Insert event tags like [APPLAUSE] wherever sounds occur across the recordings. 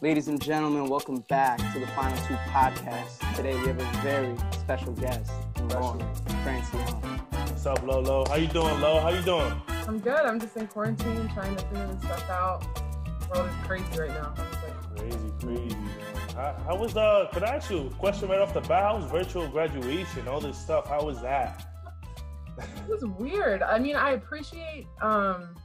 Ladies and gentlemen, welcome back to the Final Two podcast. Today we have a very special guest, Lauren Francillon. What's up, Lolo? How you doing, Lo? How you doing? I'm good. I'm just in quarantine, trying to figure this stuff out. The world is crazy right now. Crazy, crazy, man. How, how was uh? Could I ask you a question right off the bat? How was virtual graduation? All this stuff. How was that? it was weird. I mean, I appreciate um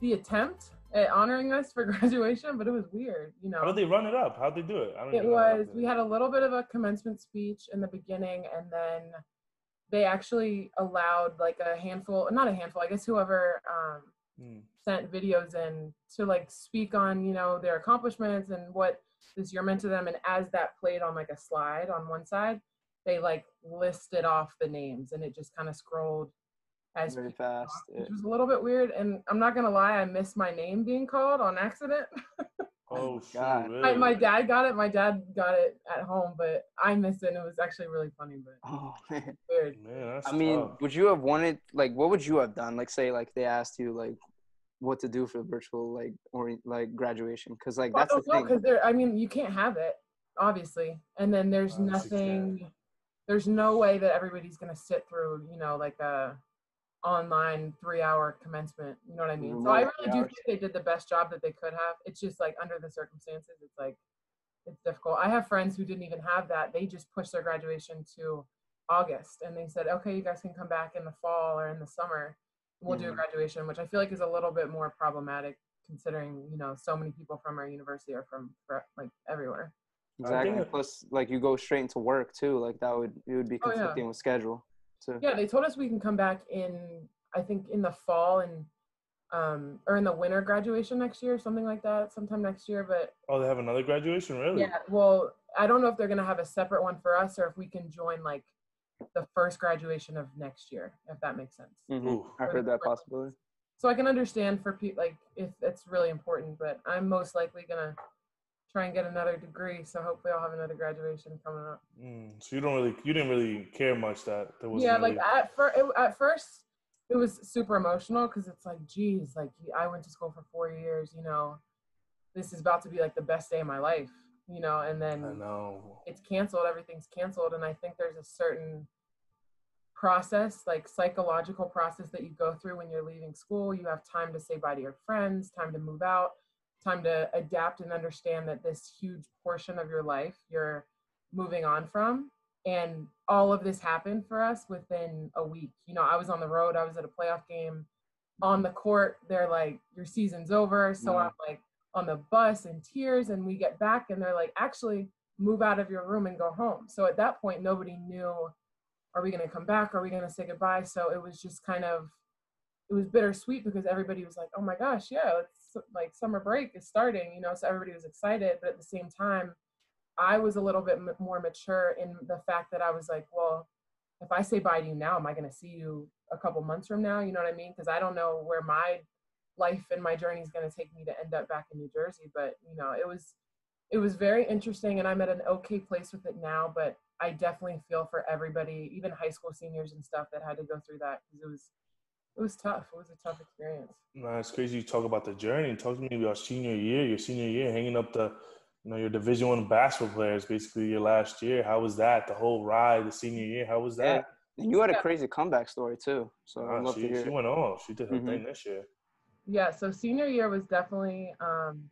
the attempt at honoring us for [LAUGHS] graduation, but it was weird. You know. How did they run it up? How did they do it? I don't it was. We had a little bit of a commencement speech in the beginning, and then they actually allowed like a handful, not a handful, I guess whoever um, mm. sent videos in to like speak on, you know, their accomplishments and what this year meant to them. And as that played on like a slide on one side, they like listed off the names and it just kind of scrolled as very fast, which was a little bit weird. And I'm not gonna lie, I missed my name being called on accident. [LAUGHS] Oh, oh God! Really? My, my, dad got it. My dad got it at home, but I missed it. and It was actually really funny, but oh [LAUGHS] man, weird. Man, I mean, tough. would you have wanted like what would you have done? Like, say, like they asked you like what to do for the virtual like or like graduation because like that's well, the thing. Because there, I mean, you can't have it obviously, and then there's nothing. There's no way that everybody's gonna sit through, you know, like a online three hour commencement. You know what I mean? So I really do think they did the best job that they could have. It's just like under the circumstances, it's like it's difficult. I have friends who didn't even have that. They just pushed their graduation to August and they said, okay, you guys can come back in the fall or in the summer. We'll mm-hmm. do a graduation, which I feel like is a little bit more problematic considering, you know, so many people from our university are from like everywhere. Exactly. Plus, like you go straight into work too. Like that would it would be conflicting oh, yeah. with schedule. So yeah, they told us we can come back in I think in the fall and um or in the winter graduation next year, something like that, sometime next year. But oh, they have another graduation, really? Yeah. Well, I don't know if they're gonna have a separate one for us or if we can join like the first graduation of next year, if that makes sense. Mm-hmm. I heard that possibility. So I can understand for people like if it's really important, but I'm most likely gonna try and get another degree. So hopefully I'll have another graduation coming up. Mm, so you don't really, you didn't really care much that there was. Yeah, really... like at first, at first it was super emotional because it's like, geez, like I went to school for four years, you know, this is about to be like the best day of my life, you know, and then I know it's canceled, everything's canceled, and I think there's a certain process, like psychological process that you go through when you're leaving school. You have time to say bye to your friends, time to move out time to adapt and understand that this huge portion of your life you're moving on from. And all of this happened for us within a week. You know i was on the road i was at a playoff game. On the court they're like your season's over. So yeah. i'm like on the bus in tears and we get back and they're like actually move out of your room and go home. So at that point nobody knew are we going to come back? Are we going to say goodbye? So it was just kind of it was bittersweet because everybody was like oh my gosh yeah it's like summer break is starting, you know, so everybody was excited. But at the same time, I was a little bit m- more mature in the fact that I was like, well, if I say bye to you now, am I going to see you a couple months from now? You know what I mean? Because I don't know where my life and my journey is going to take me to end up back in New Jersey. But you know, it was it was very interesting, and I'm at an okay place with it now. But I definitely feel for everybody, even high school seniors and stuff, that had to go through that because it was it was tough. It was a tough experience. No, it's crazy. You talk about the journey. And talk to me about senior year. Your senior year, hanging up the, you know, your Division One basketball players. Basically, your last year. How was that? The whole ride, the senior year. How was that? Yeah. And you had a crazy comeback story too. So I'd love she, to hear. She went off. She did her mm-hmm. thing this year. Yeah. So senior year was definitely. um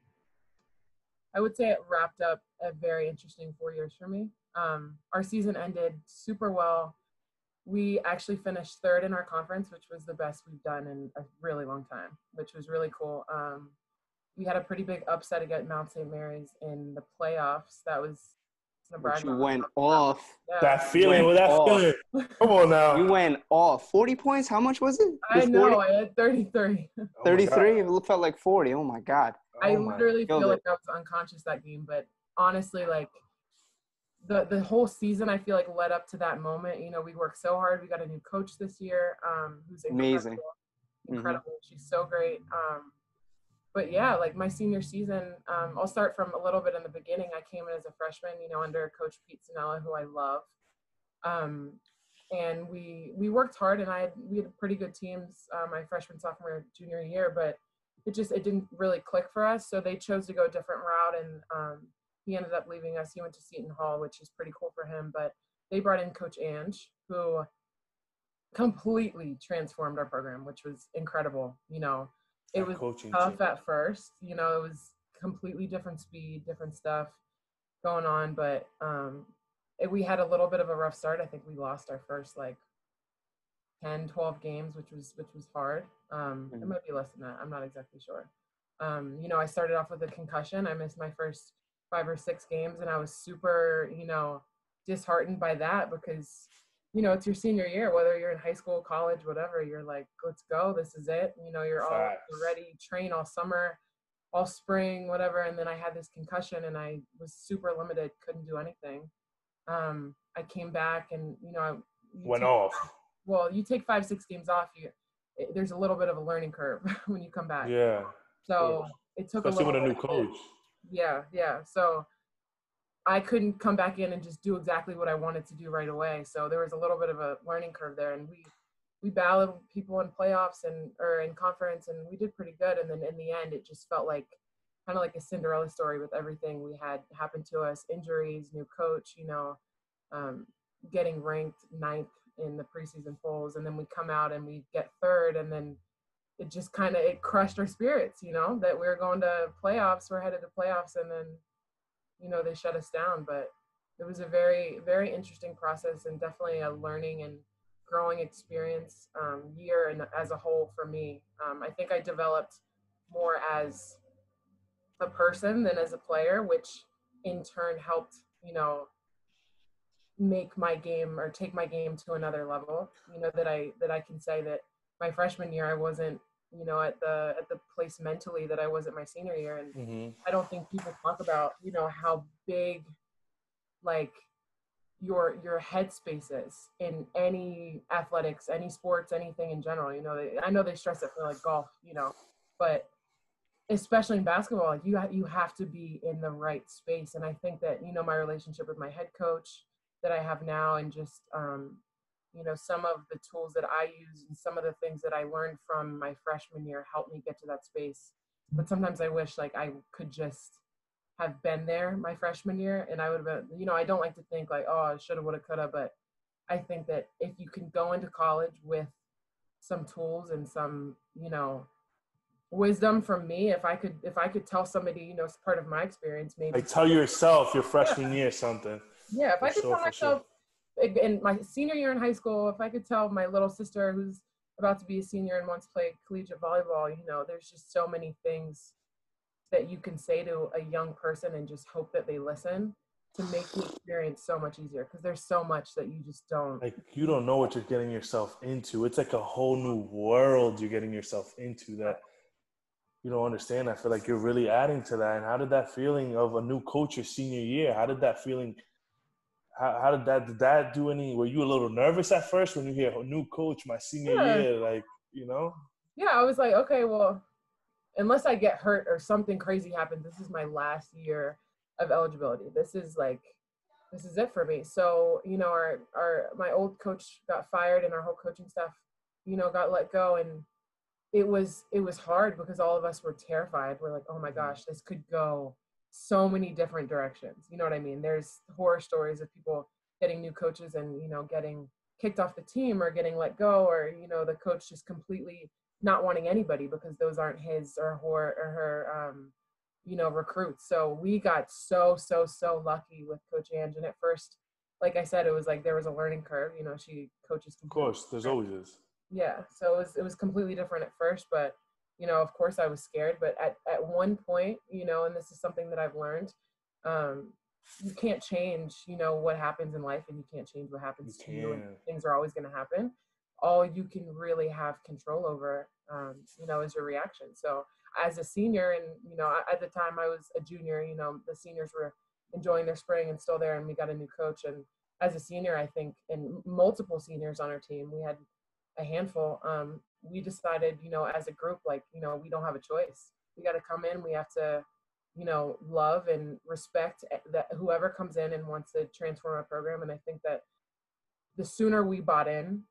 I would say it wrapped up a very interesting four years for me. Um, our season ended super well we actually finished third in our conference, which was the best we've done in a really long time, which was really cool. Um, we had a pretty big upset against Mount St. Mary's in the playoffs. That was Nebraska. You went off. Yeah. That feeling, with that off. feeling. Come on now. You went off. 40 points? How much was it? I know. 40? I had 33. [LAUGHS] Oh 33? It felt like 40. Oh my God. I oh literally feel like I was unconscious that game, but honestly, like, the the whole season I feel like led up to that moment. You know, we worked so hard. We got a new coach this year, um, who's amazing, incredible. incredible. Mm-hmm. She's so great. Um, but yeah, like my senior season, um, I'll start from a little bit in the beginning. I came in as a freshman, you know, under Coach Pete Cinella, who I love. Um, and we we worked hard, and I had we had pretty good teams uh, my freshman, sophomore, junior year. But it just it didn't really click for us. So they chose to go a different route, and um, he ended up leaving us. He went to Seton Hall, which is pretty cool for him. But they brought in Coach Ange, who completely transformed our program, which was incredible. You know, it was tough too. at first. You know, it was completely different speed, different stuff going on. But um, it, we had a little bit of a rough start. I think we lost our first like 10, 12 games, which was which was hard. Um, It Mhm. might be less than that. I'm not exactly sure. Um, you know, I started off with a concussion. I missed my first five or six games, and I was super, you know, disheartened by that because, you know, it's your senior year. Whether you're in high school, college, whatever, you're like, let's go. This is it. You know, you're all ready, train all summer, all spring, whatever. And then I had this concussion, and I was super limited, couldn't do anything. Um, I came back, and you know, I you Went take- off. well, you take five, six games off, you it, there's a little bit of a learning curve [LAUGHS] when you come back. Yeah. So it took a little. Especially a with a little new coach. Yeah, yeah. So I couldn't come back in and just do exactly what I wanted to do right away. So there was a little bit of a learning curve there, and we we battled people in playoffs and or in conference, and we did pretty good. And then in the end, it just felt like kind of like a Cinderella story with everything we had happen to us: injuries, new coach, you know, um, getting ranked ninth in the preseason polls, and then we come out and we get third, and then it just kind of it crushed our spirits, you know, that we were going to playoffs, we're headed to playoffs, and then, you know, they shut us down. But it was a very, very interesting process and definitely a learning and growing experience um, year and as a whole for me. Um, I think I developed more as a person than as a player, which in turn helped, you know, make my game or take my game to another level. You know that I that I can say that my freshman year I wasn't you know at the at the place mentally that I was at my senior year and hmm I don't think people talk about you know how big like your your headspace is in any athletics any sports anything in general you know they, I know they stress it for like golf you know but especially in basketball like you ha- you have to be in the right space and I think that you know my relationship with my head coach that I have now and just um you know some of the tools that I use and some of the things that I learned from my freshman year helped me get to that space but sometimes I wish like I could just have been there my freshman year and I would have been you know I don't like to think like oh I should have would have could have but I think that if you can go into college with some tools and some you know wisdom from me if I could if I could tell somebody you know it's part of my experience maybe Like tell yourself your freshman year something. yeah, if I could sure, tell for sure. In my senior year in high school, if I could tell my little sister who's about to be a senior and wants to play collegiate volleyball, you know, there's just so many things that you can say to a young person and just hope that they listen to make the experience so much easier because there's so much that you just don't. Like you don't know what you're getting yourself into. It's like a whole new world you're getting yourself into that you don't understand. I feel like you're really adding to that. And how did that feeling of a new coach your senior year? How did that feeling? How, how did that did that do any? Were you a little nervous at first when you hear a new coach my senior Yeah. year? Like you know, yeah, I was like, okay, well, unless I get hurt or something crazy happens, this is my last year of eligibility. This is like, this is it for me. So, you know, our, our, my old coach got fired and our whole coaching staff, you know, got let go. And it was, it was hard because all of us were terrified. We're like, oh my mm-hmm. gosh, this could go so many different directions. You know what I mean? There's horror stories of people getting new coaches and, you know, getting kicked off the team or getting let go or, you know, the coach just completely not wanting anybody because those aren't his or her or her um, you know recruits so we got so so so lucky with coach Ange and at first like i said it was like there was a learning curve you know she coaches of course, there's always is. yeah so it was it was completely different at first but you know of course i was scared but at, at one point you know and this is something that i've learned um you can't change you know what happens in life and you can't change what happens You to you and things are always going to happen. All you can really have control over um, you know is your reaction. So as a senior and you know at the time i was a junior you know the seniors were enjoying their spring and still there and we got a new coach. And as a senior i think and multiple seniors on our team we had a handful um, we decided you know as a group like you know we don't have a choice we got to come in we have to you know love and respect that whoever comes in and wants to transform a program and i think that the sooner we bought in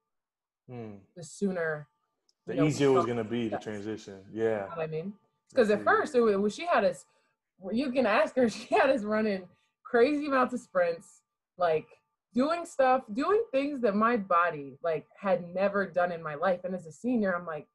Hmm. the sooner The you know, easier it was gonna be the transition. You Yeah. know what I mean? Because at first it was, she had us. You can ask her. [LAUGHS] She had us running crazy amounts of sprints, like doing stuff, doing things that my body like had never done in my life. And as a senior, I'm like,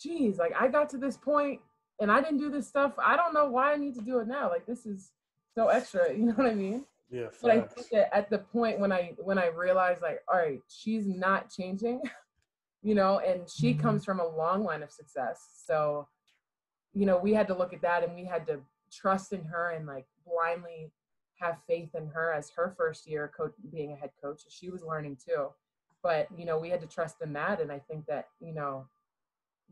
geez, like I got to this point and I didn't do this stuff. I don't know why I need to do it now. Like this is so extra. [LAUGHS] You know what I mean? Yeah. But I think that at the point when I when I realized like, all right, she's not changing, [LAUGHS] you know, and she Mm-hmm. comes from a long line of success. So, you know, we had to look at that and we had to trust in her and like blindly have faith in her as her first year coach being a head coach. She was learning too. But, you know, we had to trust in that. And I think that, you know,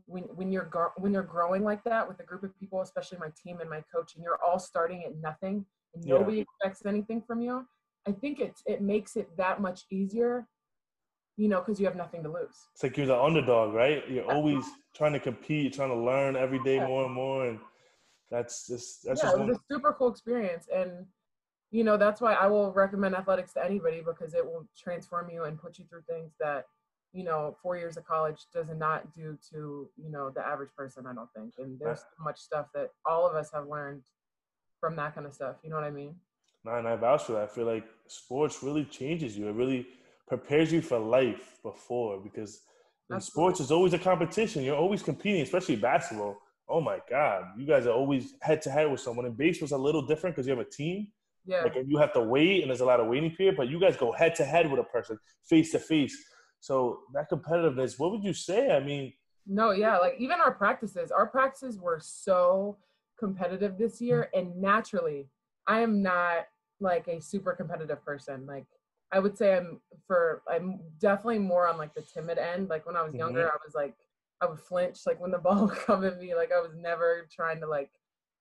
when when you're when you're growing like that with a group of people, especially my team and my coach, and you're all starting at nothing and Yeah. nobody expects anything from you, I think it it makes it that much easier, you know, because you have nothing to lose. It's like you're the underdog, right? You're always trying to compete, trying to learn every day Yeah. more and more, and that's just that's yeah, just it one. was a super cool experience, and you know that's why I will recommend athletics to anybody because it will transform you and put you through things that you know four years of college does not do to you know the average person. I don't think, and there's so much stuff that all of us have learned from that kind of stuff. You know what I mean? Nah, and I vouch for that. I feel like sports really changes you. It really prepares you for life before because in sports it's always a competition. You're always competing, especially basketball. Oh my God, you guys are always head to head with someone. And baseball's a little different because you have a team. Yeah. Like you have to wait, and there's a lot of waiting period. But you guys go head to head with a person, face to face. So that competitiveness. What would you say? I mean, No, yeah, like even our practices, our practices were so competitive this year, and naturally, I am not like a super competitive person. Like I would say I'm for I'm definitely more on like the timid end. Like when I was younger, mm-hmm. I was like I would flinch like when the [LAUGHS] ball would come at me. Like I was never trying to like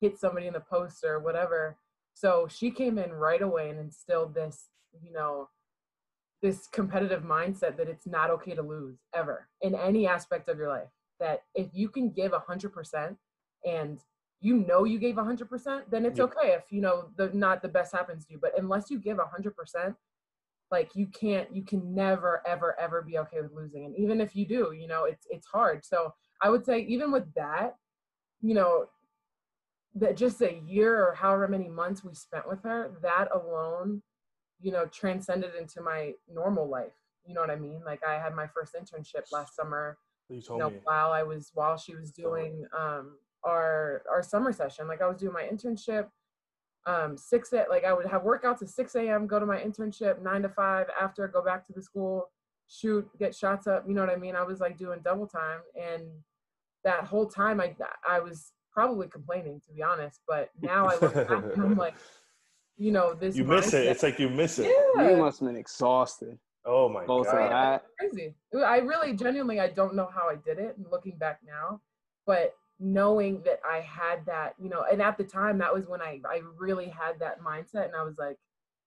hit somebody in the post or whatever. So she came in right away and instilled this, you know, this competitive mindset that it's not okay to lose ever in any aspect of your life. That if you can give a hundred percent and you know you gave a hundred percent, then it's okay if you know the not the best happens to you. But unless you give a hundred percent, like you can't, you can never, ever, ever be okay with losing. And even if you do, you know, it's it's hard. So I would say even with that, you know, that just a year or however many months we spent with her, that alone, you know, transcended into my normal life. You know what I mean? Like I had my first internship last summer, you you told know, me. while I was while she was doing um our our summer session. Like I was doing my internship, um, six at like I would have workouts at six a.m. Go to my internship, nine to five. After go back to the school, shoot, get shots up. You know what I mean? I was like doing double time, and that whole time I I was probably complaining to be honest. But now I look back and I'm like, [LAUGHS] you know, this You miss it. It's like you miss it. yeah, You must have been exhausted. Oh my Both god. that. crazy. I really genuinely I don't know how I did it and looking back now, but knowing that I had that, you know, and at the time that was when I I really had that mindset and I was like,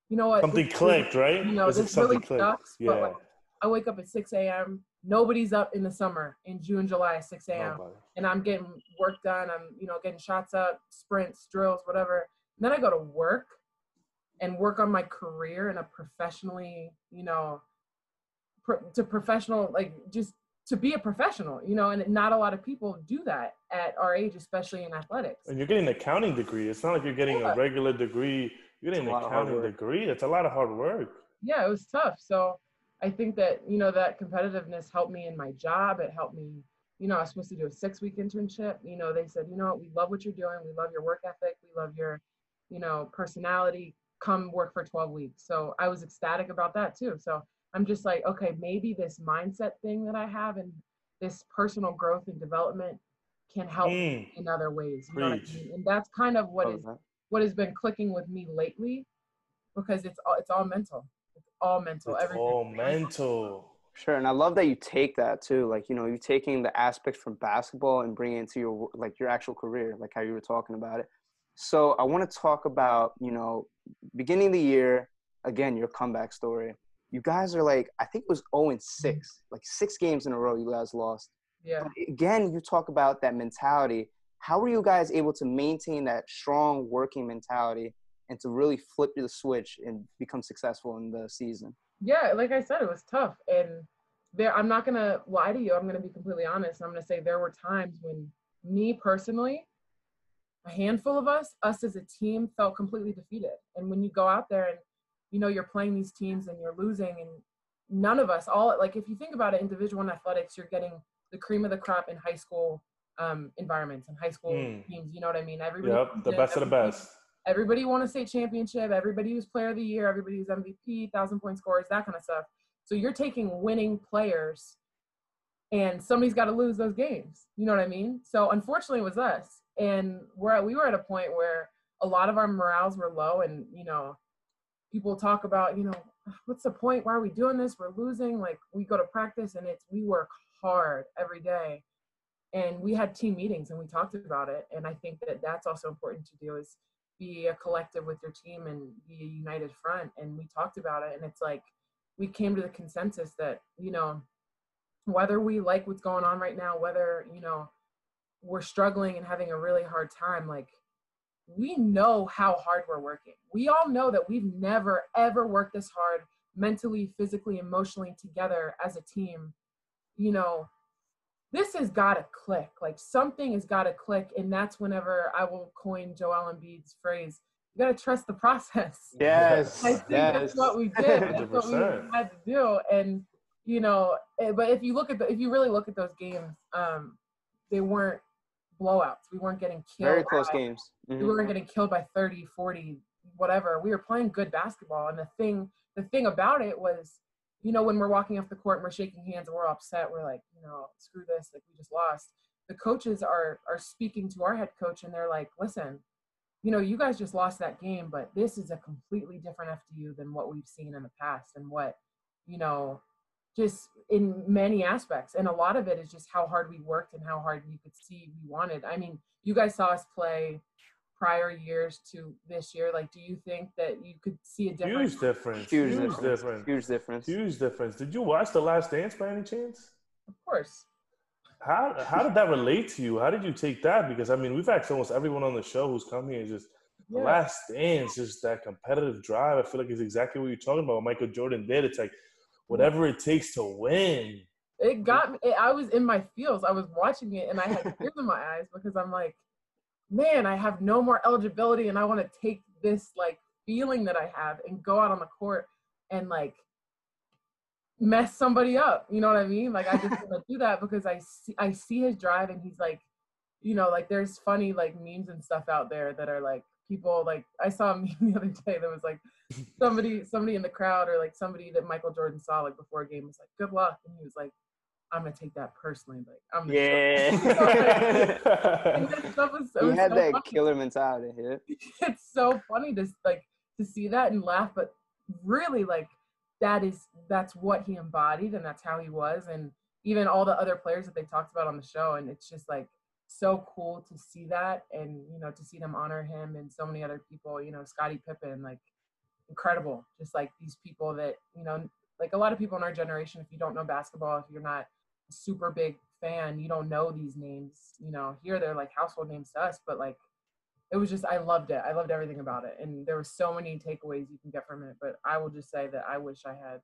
you know what? Something this clicked, right? You know, It's this really clicked. sucks, Yeah. but like I wake up at 6 a.m. Nobody's up in the summer in June, July 6 a.m. Nobody. and I'm getting work done. I'm, you know, getting shots up, sprints, drills, whatever. And then I go to work and work on my career in a professionally, you know, pro- to professional, like just to be a professional, you know, and not a lot of people do that at our age, especially in athletics. And you're getting an accounting degree. It's not like you're getting Yeah. a regular degree. You're getting a an lot of hard accounting degree. It's a lot of hard work. yeah, it was tough. So I think that, you know, that competitiveness helped me in my job. It helped me, you know, I was supposed to do a six week internship. You know, they said, you know what, we love what you're doing. We love your work ethic. We love your, you know, personality. Come work for 12 weeks. So I was ecstatic about that too. So I'm just like, okay, maybe this mindset thing that I have and this personal growth and development can help Mm. in other ways. You know what I mean? And that's kind of what is what has been clicking with me lately because it's all it's all mental. It's all mental. It's Everything. all mental. Sure, and I love that you take that too. Like you know, you're taking the aspects from basketball and bringing it into your like your actual career, like how you were talking about it. So I want to talk about you know, beginning of the year again, your comeback story. You guys are like, I think it was 0 and 6, like six games in a row you guys lost. Yeah. But again, you talk about that mentality. How were you guys able to maintain that strong working mentality and to really flip the switch and become successful in the season? Yeah, like I said, it was tough. And there i'm not gonna lie to you i'm gonna be completely honest i'm gonna say there were times when me personally a handful of us us as a team felt completely defeated and when you go out there and you know you're playing these teams and you're losing and none of us all like if you think about it individual in division one athletics you're getting the cream of the crop in high school um, environments and high school Mm. teams you know what i mean everybody Yep, the best of the everybody- best. Everybody won a state championship everybody was player of the year everybody was mvp thousand point scorers that kind of stuff. So you're taking winning players and somebody's got to lose those games you know what i mean? So unfortunately it was us and we're we were at a point where a lot of our morales were low and you know people talk about you know what's the point? Why are we doing this? We're losing. Like we go to practice and it's we work hard every day. And we had team meetings and we talked about it and i think that that's also important to do is be a collective with your team and be a united front and we talked about it and it's like we came to the consensus that you know whether we like what's going on right now whether you know we're struggling and having a really hard time like we know how hard we're working. We all know that we've never ever worked this hard mentally physically emotionally together as a team you know this has got to click. Like something has got to click, and that's whenever I will coin Joel Embiid's phrase: "You got to trust the process." [LAUGHS] Yes. I think yes. that's what we did. That's what we had to do, and you know, eh, but if you look at the, if you really look at those games, um, they weren't blowouts. We weren't getting killed. Very close by- games. we Mhm. weren't getting killed by 30 40 whatever we were playing good basketball and the thing the thing about it was you know when we're walking off the court and we're shaking hands and we're upset we're like you know screw this like we just lost. The coaches are are speaking to our head coach and they're like listen you know you guys just lost that game but this is a completely different fdu than what we've seen in the past and what you know just in many aspects. And a lot of it is just how hard we worked and how hard you could see we wanted. I mean you guys saw us play prior years to this year like do you think that you could see a difference Huge difference. Huge, Huge, difference. difference. Huge difference. Huge difference. Did you watch The Last Dance by any chance? of course How how did that relate to you? How did you take that? Because I mean, we've asked almost everyone on the show who's come here. Just the last dance, just that competitive drive. I feel like it's exactly what you're talking about. Michael Jordan did. It's like whatever it takes to win. it got me it, i was in my feels i was watching it and i had [LAUGHS] tears in my eyes because i'm like man i have no more eligibility and i want to take this like feeling that i have and go out on the court and like mess somebody up you know what i mean? Like i just [LAUGHS] want to do that because i see i see his drive and he's like you know like there's funny like memes and stuff out there that are like people like i saw a [LAUGHS] meme the other day that was like somebody somebody in the crowd or like somebody that michael jordan saw like before a game was like good luck and he was like i'm gonna take that personally like i'm gonna Yeah. [LAUGHS] [LAUGHS] and that stuff was, it he had so that funny. killer mentality. Yeah. [LAUGHS] it's so funny to like to see that and laugh but really like that is that's what he embodied and that's how he was and even all the other players that they talked about on the show and it's just like so cool to see that and you know to see them honor him and so many other people you know Scottie Pippen like incredible just like these people that you know like a lot of people in our generation if you don't know basketball if you're not a super big fan you don't know these names you know here they're like household names to us but like it was just I loved it. I loved everything about it, and there were so many takeaways you can get from it. But I will just say that I wish I had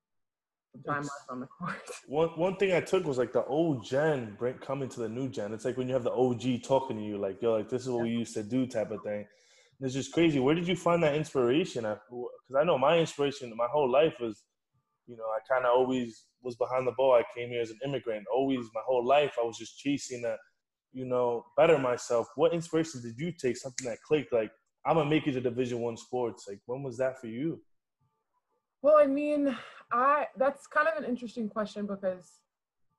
some time It's- left on the court. [LAUGHS] One one thing I took was like the old gen bring coming to the new gen. It's like when you have the OG talking to you, like yo, like this is what we used to do, type of thing. And it's just crazy. Where did you find that inspiration? Because I know my inspiration, my whole life was, you know, I kind of always was behind the ball. I came here as an immigrant. Always, my whole life, I was just chasing to, you know, better myself. What inspiration did you take? Something that clicked, like I'm gonna make it to Division One sports. Like when was that for you? Well, I mean, I that's kind of an interesting question because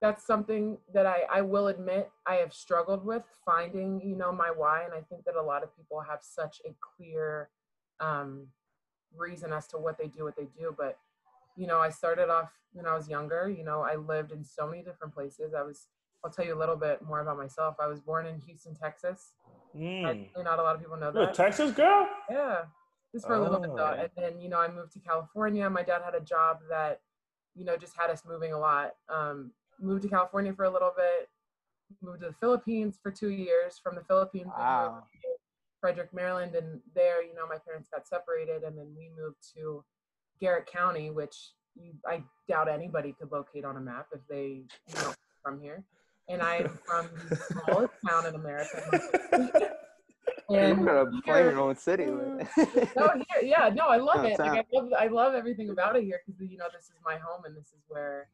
that's something that I, I will admit I have struggled with finding, you know, my why. And I think that a lot of people have such a clear um, reason as to what they do, what they do. But, you know, I started off when I was younger, you know, I lived in so many different places. I was, I'll tell you a little bit more about myself. I was born in Houston, Texas. Mm. I, not a lot of people know You're that. Texas girl? Yeah, just for a little bit though. Oh. And then, you know, I moved to California. My dad had a job that, you know, just had us moving a lot. Um, moved to California for a little bit, moved to the Philippines for two years. From the Philippines, Wow. Frederick, Maryland. And there, you know, my parents got separated. And then we moved to Garrett County, which you, I doubt anybody could locate on a map if they you know from here. And I'm from the smallest town in America. [LAUGHS] and you're gonna play your own city. [LAUGHS] no, here, yeah, no, I love no, it. Like, I love, I love everything about it here because you know this is my home and this is where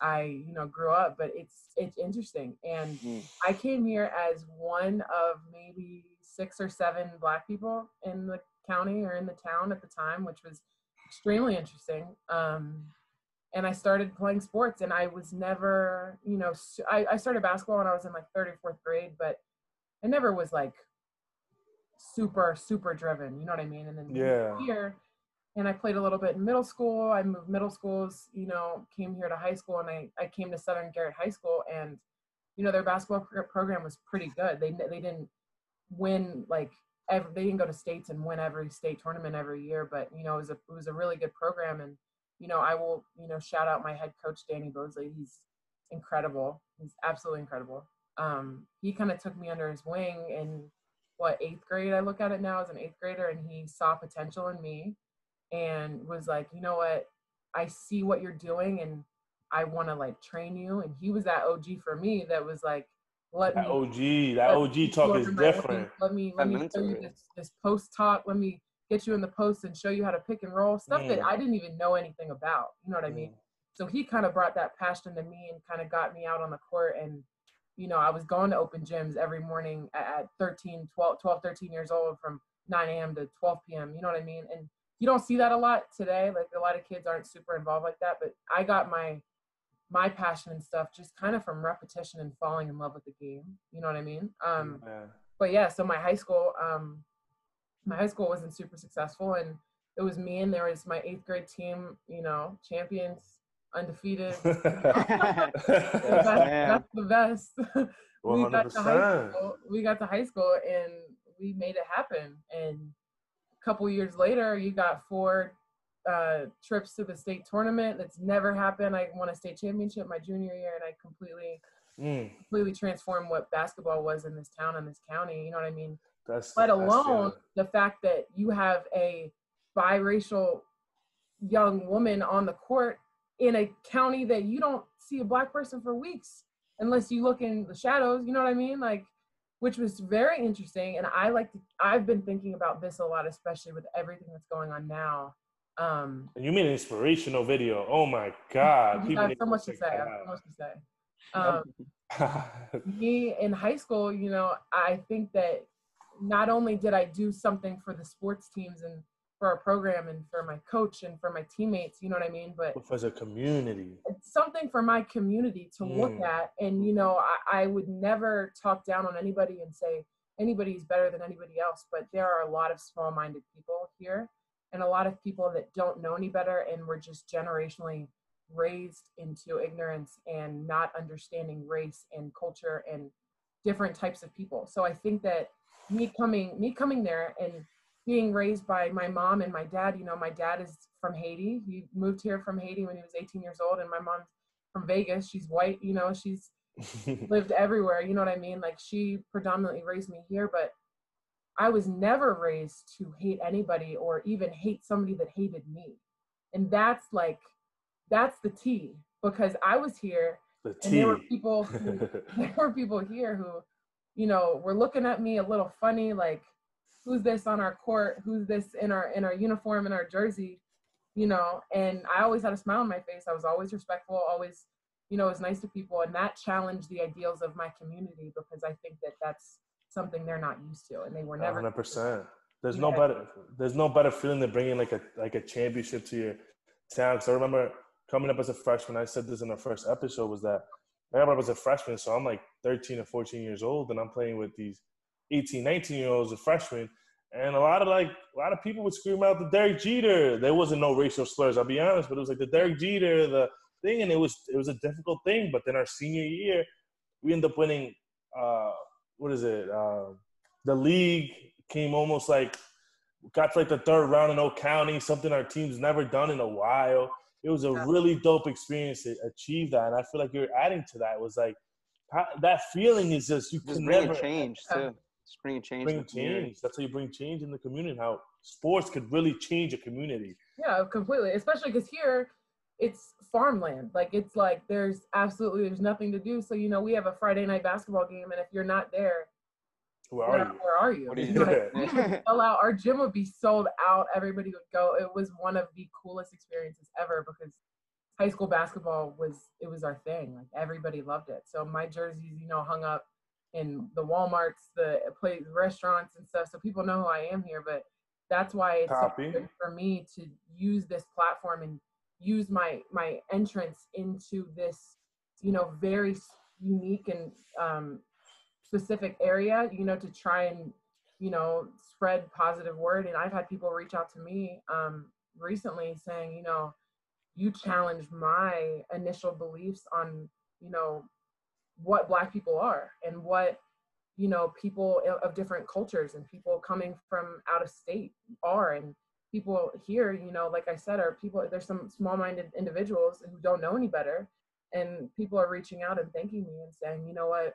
I, you know, grew up. But it's it's interesting, and mm. I came here as one of maybe six or seven black people in the county or in the town at the time, which was extremely interesting. Um, and I started playing sports, and I was never, you know, I, I started basketball when I was in like third or fourth grade, but I never was like super super driven you know what i mean and then yeah here and i played a little bit in middle school i moved middle schools you know came here to high school and i, I came to southern garrett high school and you know their basketball program was pretty good they, they didn't win like every, they didn't go to states and win every state tournament every year but you know it was a it was a really good program and you know i will you know shout out my head coach danny bosley. He's incredible. He's absolutely incredible. Um, he kind of took me under his wing and what eighth grade i look at it now as an eighth grader and he saw potential in me and was like you know what? I see what you're doing and i want to like train you. And he was that og for me that was like let that me og that og talk is different let me let me, let me show you this, this post talk let me get you in the post and show you how to pick and roll stuff mm. that i didn't even know anything about you know what i mean mm. so he kind of brought that passion to me and kind of got me out on the court and you know, I was going to open gyms every morning at 13, 12, 12 13 years old from 9 a.m. to 12 p.m. You know what I mean? And you don't see that a lot today. Like a lot of kids aren't super involved like that. But I got my my passion and stuff just kind of from repetition and falling in love with the game. You know what I mean? Um, yeah. But yeah, so my high school, um, my high school wasn't super successful, and it was me and there was my eighth grade team. You know, champions undefeated. [LAUGHS] [LAUGHS] that's, that's, the best. [LAUGHS] we got to high school. We got to high school and we made it happen. And a couple years later, you got four uh, trips to the state tournament. That's never happened. I won a state championship my junior year, and I completely, mm. completely transformed what basketball was in this town and this county. You know what I mean? That's, Let alone the fact that you have a biracial young woman on the court in a county that you don't see a black person for weeks unless you look in the shadows you know what i mean like which was very interesting and i like to, i've been thinking about this a lot especially with everything that's going on now um and you mean an inspirational video. Oh my god. People so much to say. so much to say. Um, me in high school you know i think that not only did i do something for the sports teams and for our program and for my coach and for my teammates you know what i mean? But as a community. It's something for my community to mm. look at. And you know I, I would never talk down on anybody and say anybody's better than anybody else but there are a lot of small-minded people here and a lot of people that don't know any better and were just generationally raised into ignorance and not understanding race and culture and different types of people so i think that me coming me coming there and being raised by my mom and my dad. You know, my dad is from Haiti. He moved here from Haiti when he was 18 years old, and my mom's from Vegas. She's white. You know, she's [LAUGHS] lived everywhere. You know what I mean? Like she predominantly raised me here, but I was never raised to hate anybody or even hate somebody that hated me. And that's like, that's the T because I was here the and there were people who, [LAUGHS] there were people here who, you know, were looking at me a little funny, like, who's this on our court? Who's this in our in our uniform in our jersey? You know and i always had a smile on my face. I was always respectful always you know was nice to people. And that challenged the ideals of my community because i think that that's something they're not used to and they were never 100% there's no better there's no better feeling than bringing like a like a championship to your town because i remember coming up as a freshman i said this in our first episode was that i remember I was a freshman so i'm like 13 or 14 years old and i'm playing with these 18, 19 year olds, a freshman. And a lot of like a lot of people would scream out the Derek Jeter. There wasn't no racial slurs, I'll be honest, but it was like the Derek Jeter, the thing, and it was it was a difficult thing. But then our senior year, we ended up winning uh what is it? Uh, the league came almost like got to like the third round in Oak County, something our team's never done in a while. It was a really dope experience to achieve that, and I feel like you're adding to that. It was like that feeling is just you just can never change too. Just bring change. Bring change. That's how you bring change in the community. How sports could really change a community. Yeah, completely. Especially because here, it's farmland. Like it's like there's absolutely there's nothing to do. So you know we have a Friday night basketball game, and if you're not there, Where where, are you? where are you? What are you [LAUGHS] doing? like, sell out. Our gym would be sold out. Everybody would go. It was one of the coolest experiences ever because high school basketball was it was our thing. Like everybody loved it. So my jerseys, you know, hung up in the WalMarts, the place, restaurants and stuff. So people know who I am here. But that's why it's so important for me to use this platform and use my my entrance into this, you know, very unique and um, specific area. You know, to try and you know spread positive word. And I've had people reach out to me um, recently saying, you know, you challenged my initial beliefs on you know what black people are and what you know people of different cultures and people coming from out of state are and people here you know like i said are people there's some small-minded individuals who don't know any better. And people are reaching out and thanking me and saying you know what?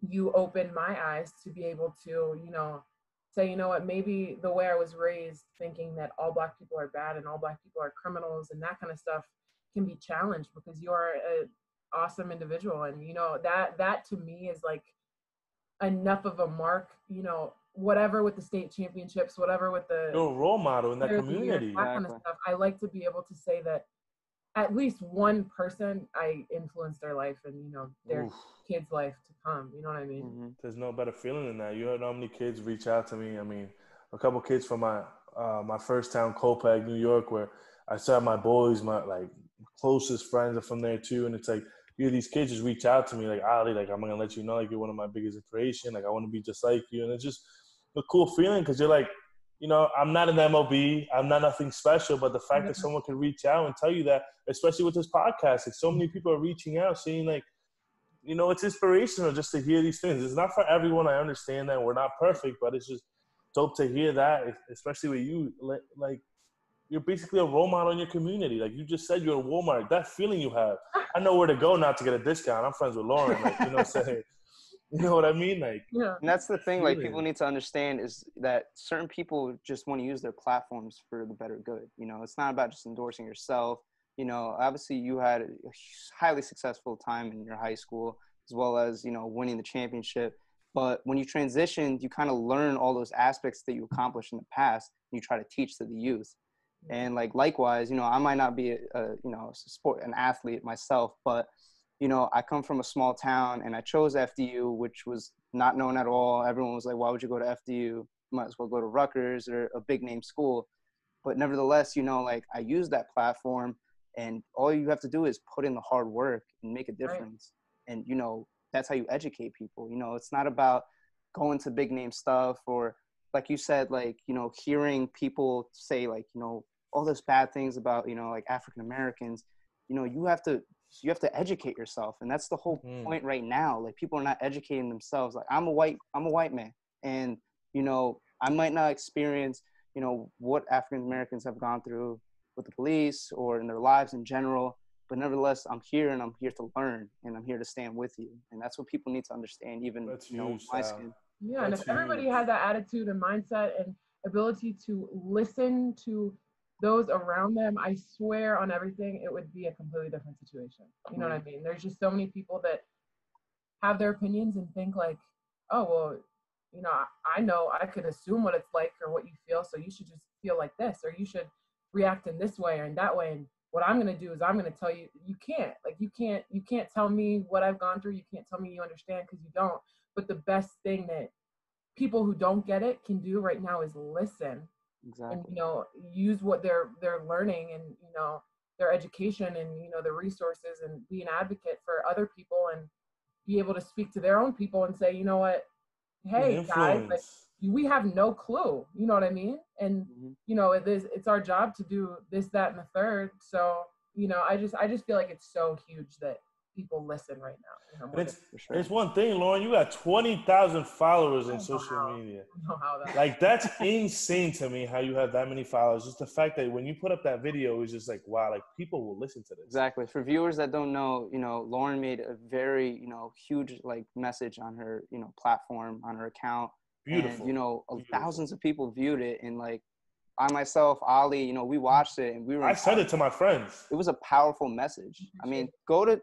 You opened my eyes to be able to you know say you know what? Maybe the way i was raised thinking that all black people are bad and all black people are criminals and that kind of stuff can be challenged because you're a awesome individual. And you know that that to me is like enough of a mark you know whatever with the state championships whatever with the You're a role model in that the community. that kind of stuff i like to be able to say that at least one person i influenced their life and you know their Oof. kids life to come you know what i mean Mhm. There's no better feeling than that. You heard how many kids reach out to me. I mean, a couple kids from my uh, my first town, Copiague, New York, where I saw my boys, my like closest friends are from there too. And it's like, you know, these kids just reach out to me like, Ali, like I'm gonna let you know, like you're one of my biggest inspiration. Like I want to be just like you, and it's just a cool feeling because you're like, you know, I'm not an MLB, I'm not nothing special, but the fact that mm-hmm. someone can reach out and tell you that, especially with this podcast, like so many people are reaching out, saying like you know, it's inspirational just to hear these things. It's not for everyone. I understand that we're not perfect, but it's just dope to hear that, especially with you. Like, you're basically a role model in your community. Like you just said, you're a Walmart. That feeling you have, [LAUGHS] I know where to go now to get a discount. I'm friends with Lauren. Like, you know what I'm saying? [LAUGHS] You know what I mean? Like, yeah And that's the thing, like people need to understand is that certain people just want to use their platforms for the better good. You know, it's not about just endorsing yourself. You know, obviously you had a highly successful time in your high school as well as, you know, winning the championship. But when you transitioned, you kind of learn all those aspects that you accomplished in the past and you try to teach to the youth. And like likewise, you know, I might not be a, a you know, a sport an athlete myself, but you know, I come from a small town and I chose FDU, which was not known at all. Everyone was like, why would you go to FDU? Might as well go to Rutgers or a big name school. But nevertheless, you know, like I use that platform and all you have to do is put in the hard work and make a Right. difference. And, you know, that's how you educate people. You know, it's not about going to big name stuff or like you said, like, you know, hearing people say like, you know, all those bad things about, you know, like African Americans, you know, you have to you have to educate yourself. And that's the whole Mm. point right now. Like people are not educating themselves. Like I'm a white, I'm a white man. And, you know, I might not experience, you know, what African Americans have gone through with the police or in their lives in general. But nevertheless, I'm here and I'm here to learn and I'm here to stand with you. And that's what people need to understand, even That's you know, huge, my skin. Yeah, and That's if everybody huge. had that attitude and mindset and ability to listen to those around them, I swear on everything, it would be a completely different situation. You know what I mean? There's just so many people that have their opinions and think like, oh well, you know, I, I know I could assume what it's like or what you feel, so you should just feel like this or you should react in this way or in that way. And what I'm gonna do is I'm gonna tell you you can't. Like you can't you can't tell me what I've gone through. You can't tell me you understand because you don't. But the best thing that people who don't get it can do right now is listen and you know use what they're they're learning and you know their education and you know the resources and be an advocate for other people and be able to speak to their own people and say you know what? Hey guys like we have no clue. You know what i mean? And Mhm. you know it is it's our job to do this that and the third. So you know i just i just feel like it's so huge that people listen right now you know, it's, sure. it's one thing, Lauren. You got 20,000 followers on I don't know social how. media. than- know how that Like that's [LAUGHS] insane to me how you have that many followers. Just the fact that when you put up that video, it's just like wow, like people will listen to this. Exactly. For viewers that don't know, you know, Lauren made a very, you know, huge like message on her, you know, platform on her account. Beautiful. And, you know, Beautiful. thousands of people viewed it, and like, I myself, Ali, you know, we watched it and we were. I sent it to my friends. It was a powerful message. Mm-hmm. I mean, go to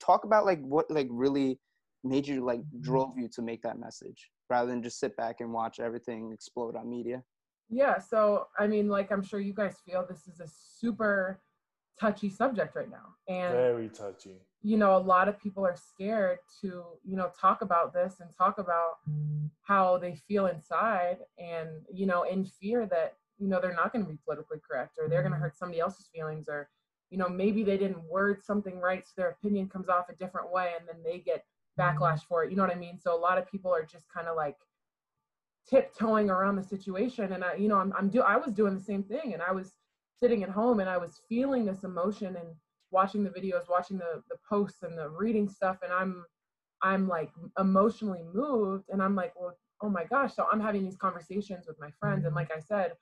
talk about like what like really made you like mm-hmm. drove you to make that message rather than just sit back and watch everything explode on media. Yeah. So I mean, like I'm sure you guys feel this is a super touchy subject right now, and Very touchy. you know, a lot of people are scared to, you know, talk about this and talk about how they feel inside and, you know, in fear that, you know, they're not going to be politically correct or they're going to mm-hmm. hurt somebody else's feelings or, you know, maybe they didn't word something right so their opinion comes off a different way and then they get mm-hmm. backlash for it. You know what I mean? So a lot of people are just kind of like tiptoeing around the situation and I, you know, I'm, I'm do I was doing the same thing and I was sitting at home and I was feeling this emotion and watching the videos, watching the the posts and the reading stuff, and I'm I'm like emotionally moved, and I'm like, well, oh my gosh. So I'm having these conversations with my friends, and mm-hmm. like I said,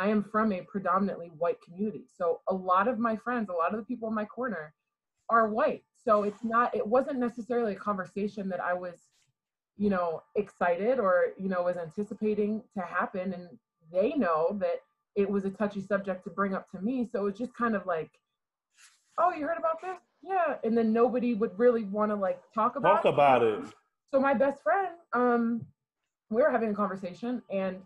I am from a predominantly white community, so a lot of my friends, a lot of the people in my corner, are white. So it's not, it wasn't necessarily a conversation that I was, you know, excited or you know was anticipating to happen, and they know that it was a touchy subject to bring up to me. So it's just kind of like oh, you heard about this? Yeah. And then nobody would really want to like talk about Talk about it. So my best friend, um, we were having a conversation and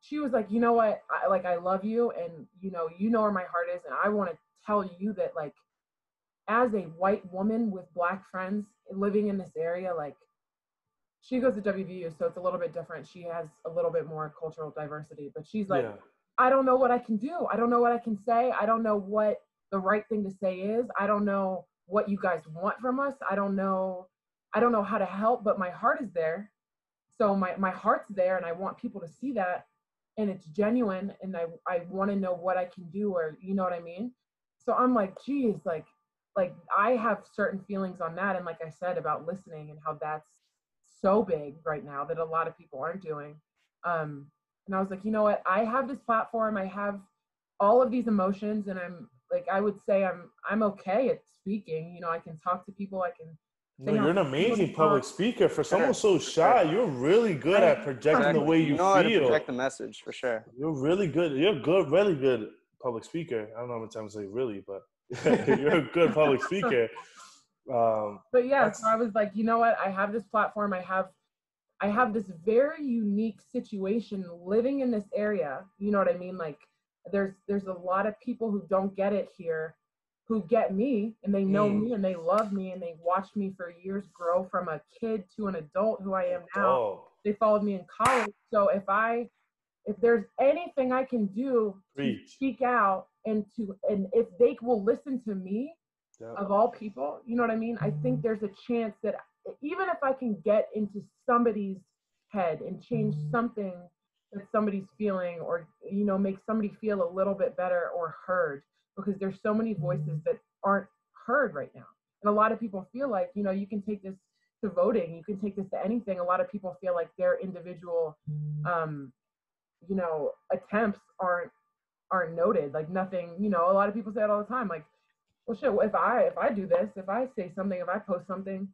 she was like, you know what? I like I love you and you know, you know where my heart is, and I want to tell you that like as a white woman with black friends living in this area, like she goes to WVU, so it's a little bit different. She has a little bit more cultural diversity, but she's like, yeah. I don't know what I can do. I don't know what I can say. I don't know what the right thing to say is. I don't know what you guys want from us. I don't know I don't know how to help, but my heart is there. So my my heart's there and I want people to see that and it's genuine and I I want to know what I can do or you know what I mean? So I'm like, geez, like like I have certain feelings on that and like I said about listening and how that's so big right now that a lot of people aren't doing. Um and I was like, you know what? I have this platform. I have all of these emotions and I'm like I would say I'm I'm okay at speaking. You know, I can talk to people. I can. No, you're an amazing public speaker. For someone so shy, you're really good at projecting the way you know how to feel. project the message for sure. You're really good. You're good, really good public speaker. I don't know how many times I say really, but [LAUGHS] you're a good public speaker. Um, But yeah, so I was like, you know what? I have this platform. I have, I have this very unique situation living in this area. You know what I mean? Like, there's there's a lot of people who don't get it here, who get me and they know Mm. me and they love me and they watched me for years grow from a kid to an adult who I am now. oh, they followed me in college. So if I if there's anything I can do to speak out and to and if they will listen to me yeah. of all people, you know what I mean? I think there's a chance that even if I can get into somebody's head and change something that somebody's feeling or you know make somebody feel a little bit better or heard because there's so many voices that aren't heard right now. And a lot of people feel like, you know, you can take this to voting, you can take this to anything. A lot of people feel like their individual um you know, attempts aren't aren't noted. Like nothing, you know, a lot of people say it all the time. Like, well, shit. If I if I do this, if I say something, if I post something,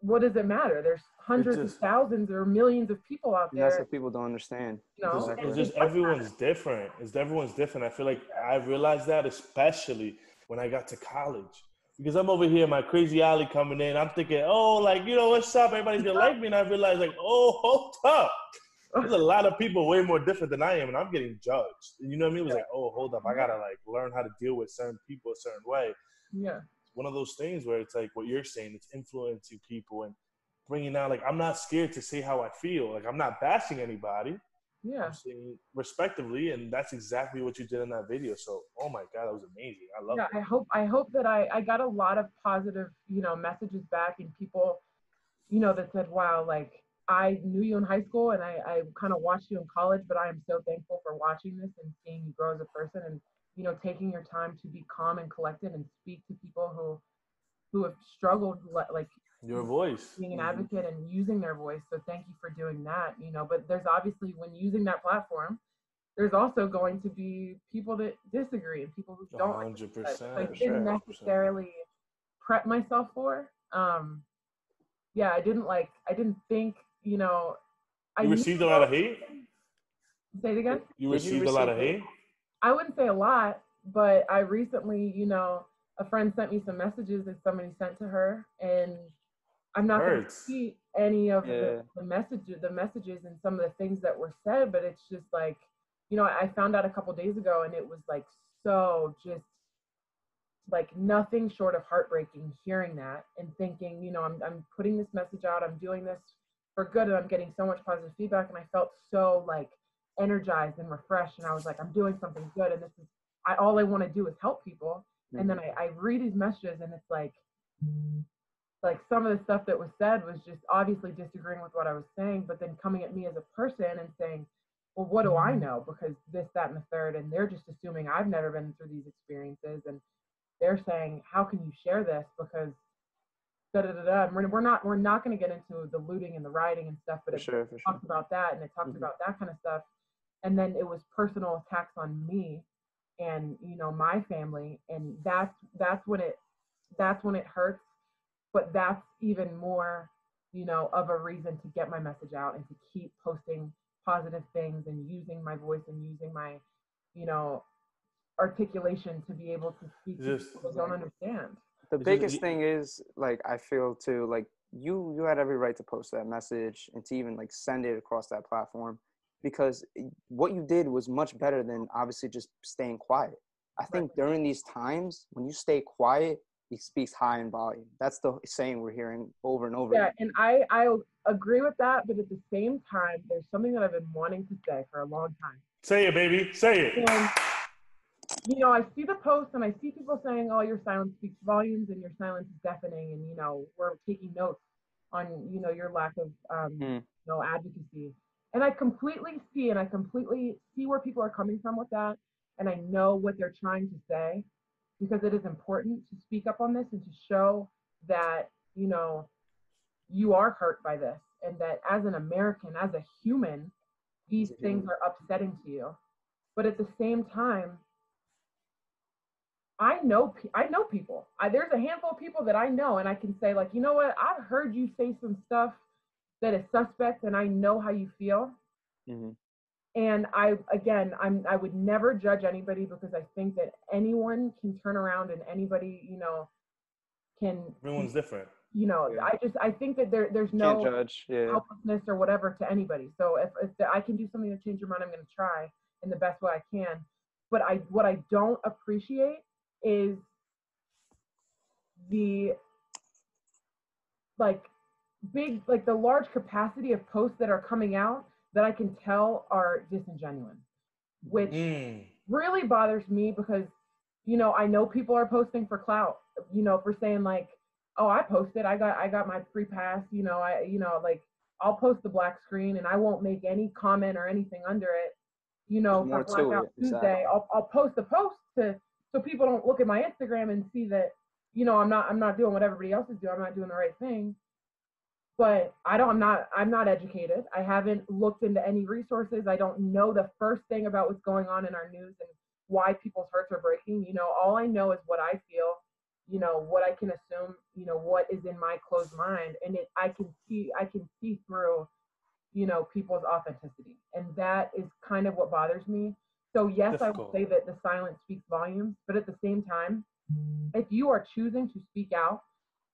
what does it matter? There's hundreds just- of thousands or millions of people out there. that's what people don't understand. You know, Exactly. It's just everyone's different. It's everyone's different. I feel like I realized that especially when I got to college. Because I'm over here, my crazy alley coming in. I'm thinking, oh, like, you know, what's up? Everybody's gonna like me. And I realized, like, oh, hold up. There's a lot of people way more different than I am, and I'm getting judged. You know what I mean? It was like, oh, hold up. I gotta like learn how to deal with certain people a certain way. Yeah, one of those things where it's like what you're saying, it's influencing people and bringing out like I'm not scared to say how I feel. Like I'm not bashing anybody. yeah. I'm saying respectively, and that's exactly what you did in that video. So, oh my god, that was amazing. I love yeah it. i hope i hope that i i got a lot of positive you know messages back and people you know that said wow like i knew you in high school and i i kind of watched you in college but i am so thankful for watching this and seeing you grow as a person and you know taking your time to be calm and collected and speak to people who who have struggled like Your voice. being an Mhm. advocate and using their voice. So thank you for doing that. You know, but there's obviously when using that platform, there's also going to be people that disagree and people who don't. hundred what you said. I percent. didn't necessarily prep myself for. Um, yeah, I didn't like. I didn't think. You know, I You received a lot of hate. Say it again. You Did you received a lot of hate. I wouldn't say a lot, but I recently, you know, a friend sent me some messages that somebody sent to her, and I'm not going to repeat any of Yeah. the, the messages, the messages, and some of the things that were said. But it's just like, you know, I found out a couple days ago, and it was like so just like nothing short of heartbreaking hearing that and thinking, you know, I'm I'm putting this message out, I'm doing this for good, and I'm getting so much positive feedback, and I felt so like energized and refreshed, and I was like, I'm doing something good, and this is I all I want to do is help people, and then I, I read these messages, and it's like like some of the stuff that was said was just obviously disagreeing with what I was saying, but then coming at me as a person and saying, well, what do I know? Because this, that, and the third, and they're just assuming I've never been through these experiences, and they're saying, how can you share this? Because da da da da. And we're, we're not we're not going to get into the looting and the rioting and stuff, but for it sure, for sure. about that, and it talked Mhm. about that kind of stuff, and then it was personal attacks on me, and you know my family, and that's that's when it that's when it hurts but that's even more you know of a reason to get my message out and to keep posting positive things and using my voice and using my you know articulation to be able to speak to Just- people who don't understand. The It's biggest y- thing is like i feel too like you you had every right to post that message and to even like send it across that platform because what you did was much better than obviously just staying quiet i think during these times when you stay quiet it speaks high in volume that's the saying we're hearing over and over yeah again. and i i agree with that but at the same time there's something that i've been wanting to say for a long time Say it, baby. Say it. and you know i see the posts and i see people saying oh your silence speaks volumes and your silence is deafening and you know we're taking notes on you know your lack of um Hmm. you know advocacy and i completely see and i completely see where people are coming from with that. And i know what they're trying to say because it is important to speak up on this and to show that you know you are hurt by this and that as an american as a human these things are upsetting to you. But at the same time i know i know people. I, there's a handful of people that i know and i can say like you know what? I've heard you say some stuff that is suspect and i know how you feel Mhm. and i again i'm i would never judge anybody because i think that anyone can turn around and anybody you know can Everyone's different. you know Yeah. i just i think that there there's can't no judge yeah helplessness or whatever to anybody. So if, if the, I can do something to change your mind, I'm going to try in the best way I can. But I what I don't appreciate is the like big like the large capacity of posts that are coming out that I can tell are disingenuous, which Mm. really bothers me because you know i know people are posting for clout you know for saying like oh i posted i got i got my free pass you know i you know like i'll post the black screen and i won't make any comment or anything under it you know There's more for to blackout it, tuesday exactly. I'll, I'll post a post to so people don't look at my instagram and see that you know i'm not i'm not doing what everybody else is doing i'm not doing the right thing but i don't i'm not i'm not educated. I haven't looked into any resources. I don't know the first thing about what's going on in our news and why people's hearts are breaking. You know all i know is what i feel you know what i can assume you know what is in my closed mind and it i can see i can see through you know people's authenticity and that is kind of what bothers me. So yes i will say that the silence speaks volumes but at the same time if you are choosing to speak out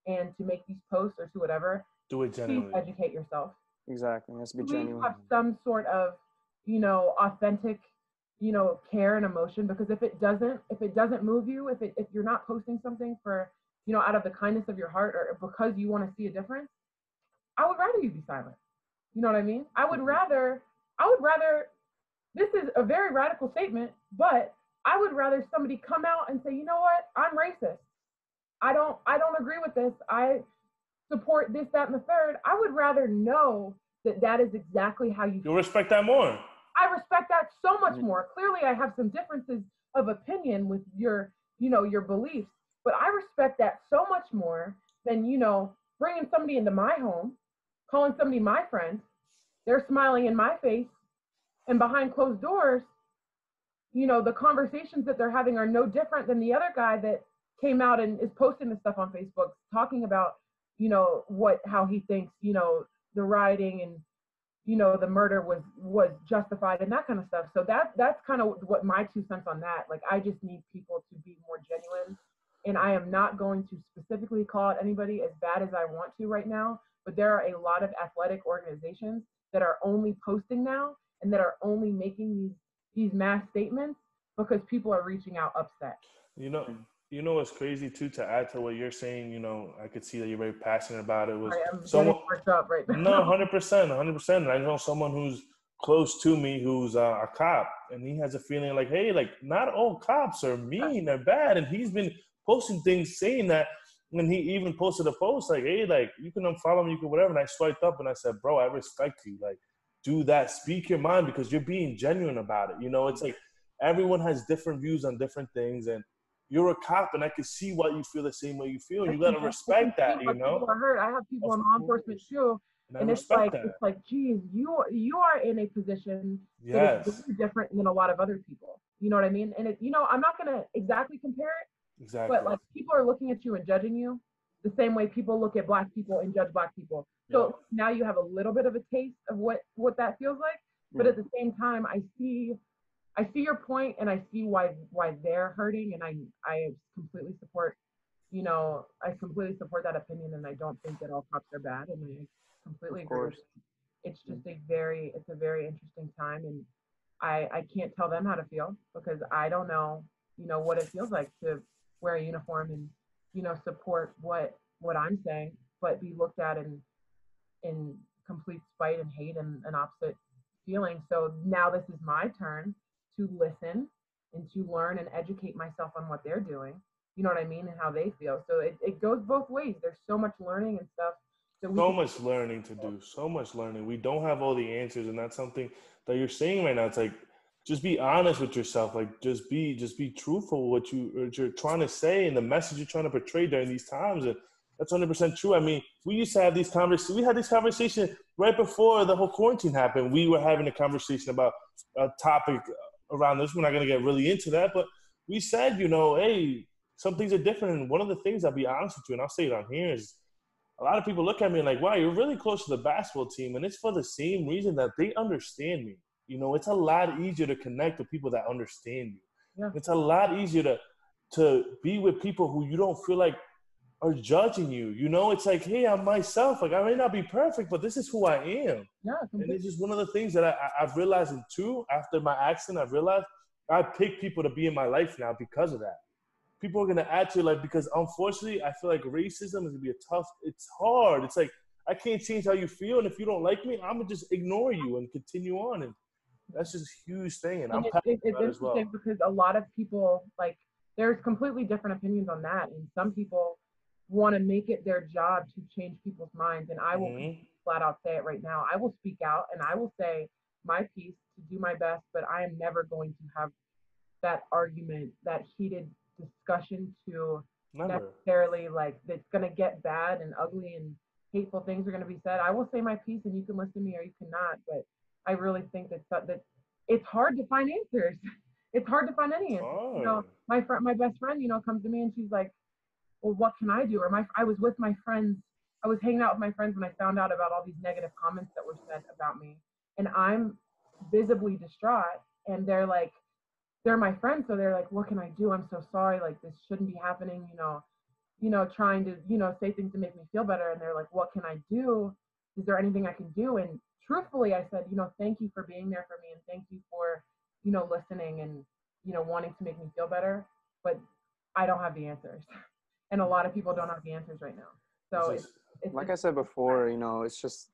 and to make these posts or to whatever Do it please educate yourself. Exactly. It has to be please genuine. have some sort of you know authentic you know care and emotion because if it doesn't if it doesn't move you if it if you're not posting something for you know out of the kindness of your heart or because you want to see a difference i would rather you be silent. You know what i mean? I would Mhm. rather i would rather this is a very radical statement but i would rather somebody come out and say you know what? I'm racist. I don't i don't agree with this. I support this that and the third i would rather know that that is exactly how you You'll respect that more. I respect that so much Mhm. more. Clearly, I have some differences of opinion with your, you know, your beliefs, but I respect that so much more than, you know, bringing somebody into my home, calling somebody my friend, they're smiling in my face, and behind closed doors, you know, the conversations that they're having are no different than the other guy that came out and is posting the stuff on Facebook, talking about, you know, what how he thinks, you know, the rioting and you know the murder was was justified and that kind of stuff. So that that's kind of what my two cents on that. Like i just need people to be more genuine. And i am not going to specifically call out anybody as bad as i want to right now but there are a lot of athletic organizations that are only posting now and that are only making these these mass statements because people are reaching out upset. You know you know what's crazy too to add to what you're saying you know i could see that you're very passionate about it was I'm someone up right now. no 100% 100% i know someone who's close to me who's uh, a cop and he has a feeling like hey like not all cops are mean or bad and he's been posting things saying that and he even posted a post like hey like you can unfollow me you can whatever and i swiped up and i said bro i respect you like do that speak your mind because you're being genuine about it you know it's like everyone has different views on different things and you're a cop and I can see why you feel the same way you feel. You gotta respect that, you know. People are hurt. I have people in law enforcement too, and, and it's like that. it's like, geez, you you are in a position yes. that is different than a lot of other people. You know what I mean? And it, you know, I'm not gonna exactly compare it, exactly. But like people are looking at you and judging you the same way people look at black people and judge black people. So yeah. now you have a little bit of a taste of what what that feels like. But at the same time, I see I see your point and I see why why they're hurting and I I completely support you know I completely support that opinion and I don't think that all cops are bad and I completely agree. It's mm. just a very it's a very interesting time and I I can't tell them how to feel because I don't know you know what it feels like to wear a uniform and you know support what what I'm saying but be looked at in in complete spite and hate and an opposite feeling. So now this is my turn to listen and to learn and educate myself on what they're doing. You know what I mean? And how they feel. So it, it goes both ways. There's so much learning and stuff. So, so much learning to do. So much learning. We don't have all the answers, and that's something that you're saying right now. It's like just be honest with yourself. Like just be just be truthful what you what you're trying to say and the message you're trying to portray during these times. And that's 100 percent true. I mean, we used to have these conversations. We had this conversation right before the whole quarantine happened. We were having a conversation about a topic around this. We're not going to get really into that, but we said, you know, hey, some things are different. And one of the things I'll be honest with you, and I'll say it on here, is a lot of people look at me like, wow, you're really close to the basketball team. And it's for the same reason that they understand me. You know, it's a lot easier to connect with people that understand you. Yeah. It's a lot easier to to be with people who you don't feel like are judging you. You know, it's like, hey, I'm myself. Like I may not be perfect, but this is who I am. Yeah, and it's just one of the things that I, I've realized in too. After my accident, I've realized I pick people to be in my life now because of that. People are gonna add to like because unfortunately, I feel like racism is gonna be a tough. It's hard. It's like I can't change how you feel, and if you don't like me, I'm gonna just ignore you and continue on. And that's just a huge thing. And, and I'm it, it, it's interesting well. because a lot of people like there's completely different opinions on that, and some people want to make it their job to change people's minds. And I will mm-hmm. flat out say it right now. I will speak out and I will say my piece to do my best, but I am never going to have that argument, that heated discussion to never. necessarily like that's going to get bad and ugly and hateful things are going to be said. I will say my piece and you can listen to me or you cannot, but I really think that that it's hard to find answers. [LAUGHS] it's hard to find any answers. You know, my friend, my best friend, you know, comes to me and she's like, well, what can I do? Or my, I was with my friends, I was hanging out with my friends when I found out about all these negative comments that were said about me. And I'm visibly distraught. And they're like, they're my friends. So they're like, what can I do? I'm so sorry. Like, this shouldn't be happening, you know, you know, trying to, you know, say things to make me feel better. And they're like, what can I do? Is there anything I can do? And truthfully, I said, you know, thank you for being there for me and thank you for, you know, listening and, you know, wanting to make me feel better. But I don't have the answers. [LAUGHS] and a lot of people don't have the answers right now. So it's, it's, like I said before, you know, it's just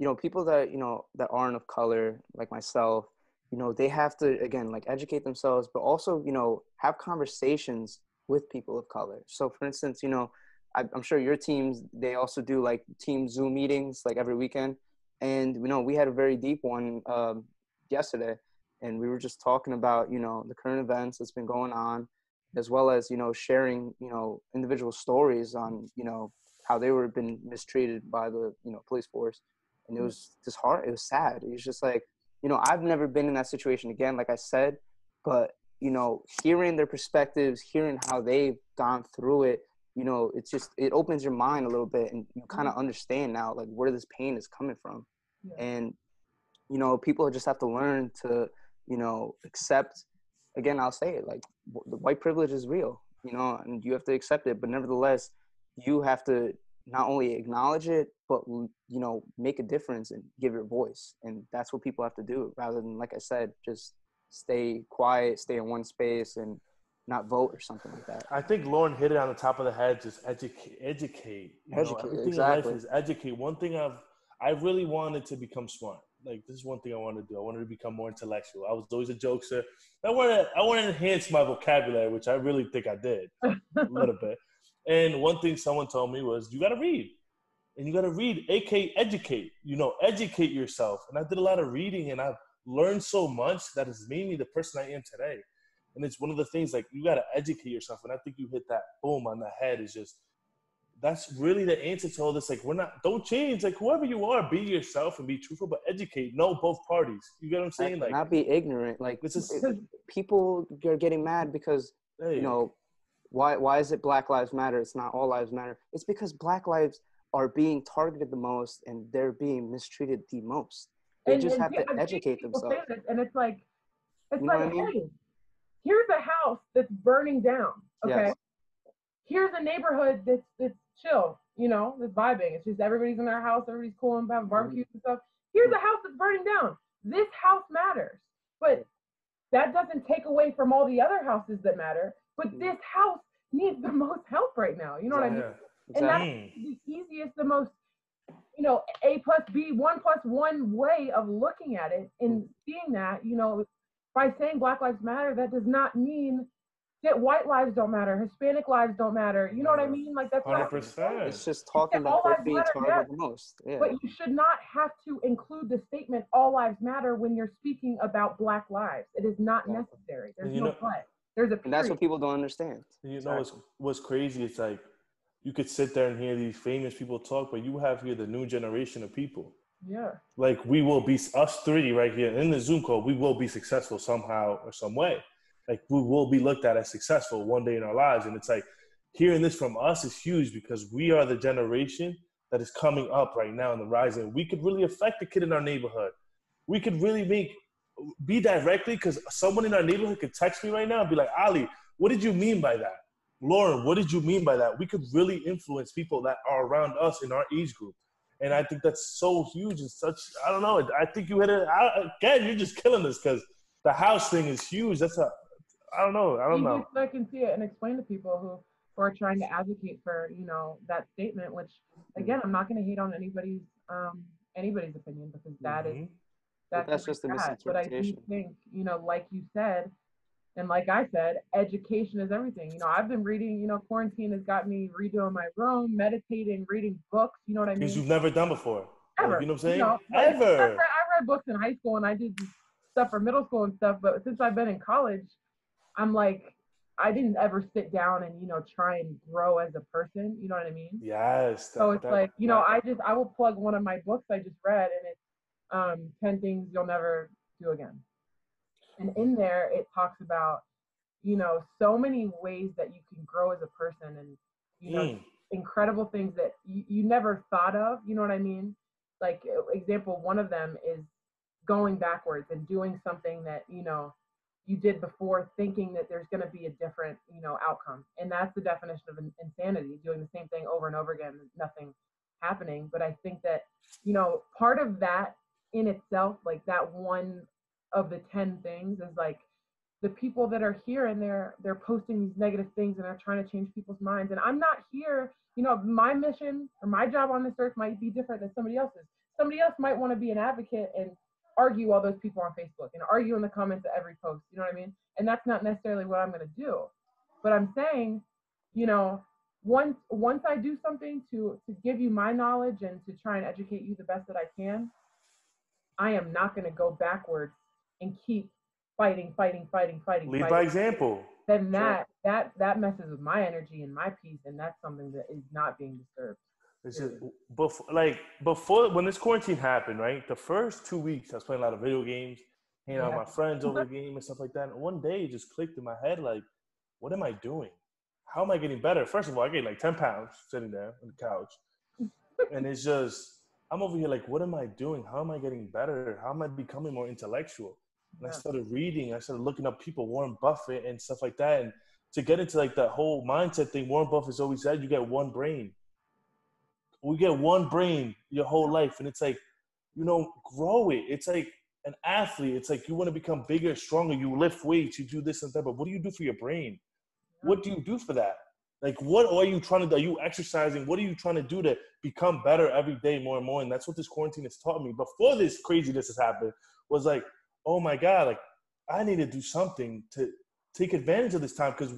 you know people that you know that aren't of color like myself you know they have to again like educate themselves but also you know have conversations with people of color. So for instance you know I, am sure your teams they also do like team zoom meetings like every weekend. And you know we had a very deep one um, yesterday and we were just talking about you know the current events that's been going on as well as you know sharing you know individual stories on you know how they were been mistreated by the you know police force and it mm. was just hard it was sad it was just like you know i've never been in that situation again like i said but you know hearing their perspectives hearing how they've gone through it you know it's just it opens your mind a little bit and you kind of mm. understand now like where this pain is coming from yeah. and you know, people just have to learn to, you know, accept. Again, I'll say it like the white privilege is real, you know, and you have to accept it. But nevertheless, you have to not only acknowledge it, but you know, make a difference and give your voice. And that's what people have to do, rather than, like I said, just stay quiet, stay in one space, and not vote or something like that. I think Lauren hit it on the top of the head. Just educate, educate. You educate. Know, everything exactly. in life is educate. One thing I've I really wanted to become smart. Like this is one thing I wanted to do. I wanted to become more intellectual. I was always a jokester. I wanted I wanted to enhance my vocabulary, which I really think I did [LAUGHS] a little bit. And one thing someone told me was, you got to read, and you got to read, aka educate. You know, educate yourself. And I did a lot of reading, and I've learned so much that has made me the person I am today. And it's one of the things like you got to educate yourself. And I think you hit that boom on the head. Is just that's really the answer to all this. Like we're not don't change. Like whoever you are, be yourself and be truthful, but educate. Know both parties. You get what I'm saying? Like not be ignorant. Like this is people are getting mad because hey. you know why why is it Black Lives Matter? It's not all lives matter. It's because Black lives are being targeted the most and they're being mistreated the most. They and, just and have to educate themselves. and it's like it's you like, I mean? hey, here's a house that's burning down. Okay. Yes. Here's a neighborhood that's that's chill, you know, that's vibing. It's just everybody's in their house, everybody's cool and having barbecues mm-hmm. and stuff. Here's a house that's burning down. This house matters. But that doesn't take away from all the other houses that matter. But mm-hmm. this house needs the [LAUGHS] most help right now. You know what I mean? And that's the easiest, the most, you know, A plus B, one plus one way of looking at it and seeing that, you know, by saying Black Lives Matter, that does not mean that white lives don't matter, Hispanic lives don't matter. You know what I mean? Like that's 100%. It's just talking about what being targeted the most. Yeah. But you should not have to include the statement "all lives matter" when you're speaking about Black lives. It is not necessary. There's no know, but. There's a. Period. And that's what people don't understand. You exactly. know what's what's crazy? It's like you could sit there and hear these famous people talk, but you have here the new generation of people yeah. Like we will be us three right here in the Zoom call. We will be successful somehow or some way. Like we will be looked at as successful one day in our lives, and it's like hearing this from us is huge because we are the generation that is coming up right now in the rise, and we could really affect the kid in our neighborhood. We could really make be directly because someone in our neighborhood could text me right now and be like, Ali, what did you mean by that? Lauren, what did you mean by that? We could really influence people that are around us in our age group. And I think that's so huge and such. I don't know. I think you hit it I, again. You're just killing this because the house thing is huge. That's a. I don't know. I don't know. I can see it and explain to people who, who are trying to advocate for you know that statement. Which again, I'm not going to hate on anybody's um anybody's opinion because that mm-hmm. is that's, that's just a misinterpretation. But I do think you know, like you said, and like I said, education is everything. You know, I've been reading, you know, quarantine has got me redoing my room, meditating, reading books. You know what I mean? Things you've never done before. Ever. You know what I'm saying? You know, Ever. I read, I read books in high school and I did stuff for middle school and stuff. But since I've been in college, I'm like, I didn't ever sit down and, you know, try and grow as a person. You know what I mean? Yes. That, so it's that, like, you know, I just, I will plug one of my books I just read and it's um, 10 Things You'll Never Do Again. And in there, it talks about you know so many ways that you can grow as a person and you know mm. incredible things that you, you never thought of you know what i mean like example one of them is going backwards and doing something that you know you did before thinking that there's going to be a different you know outcome. And that's the definition of insanity doing the same thing over and over again nothing happening. But i think that you know part of that in itself like that one of the 10 things is like the people that are here and they're they're posting these negative things and they're trying to change people's minds. And i'm not here you know my mission or my job on this earth might be different than somebody else's. Somebody else might want to be an advocate and argue all those people on facebook and argue in the comments of every post you know what i mean and that's not necessarily what i'm going to do but i'm saying you know once once i do something to to give you my knowledge and to try and educate you the best that i can i am not going to go backwards and keep fighting, fighting, fighting, fighting. Lead fighting, by example. Then that sure. that that messes with my energy and my peace, and that's something that is not being disturbed. It's just before, like before when this quarantine happened, right? The first two weeks, I was playing a lot of video games, hanging out with my friends over [LAUGHS] the game and stuff like that. And one day, it just clicked in my head, like, what am I doing? How am I getting better? First of all, I gained like ten pounds sitting there on the couch, [LAUGHS] and it's just I'm over here like, what am I doing? How am I getting better? How am I becoming more intellectual? And I started reading. I started looking up people, Warren Buffett and stuff like that. And to get into like that whole mindset thing, Warren Buffett's always said, you get one brain. We get one brain your whole life, and it's like, you know, grow it. It's like an athlete. It's like you want to become bigger, stronger. You lift weights, you do this and that. But what do you do for your brain? What do you do for that? Like, what are you trying to do? Are you exercising? What are you trying to do to become better every day more and more? And that's what this quarantine has taught me. Before this craziness has happened, was like, oh my God, like I need to do something to take advantage of this time because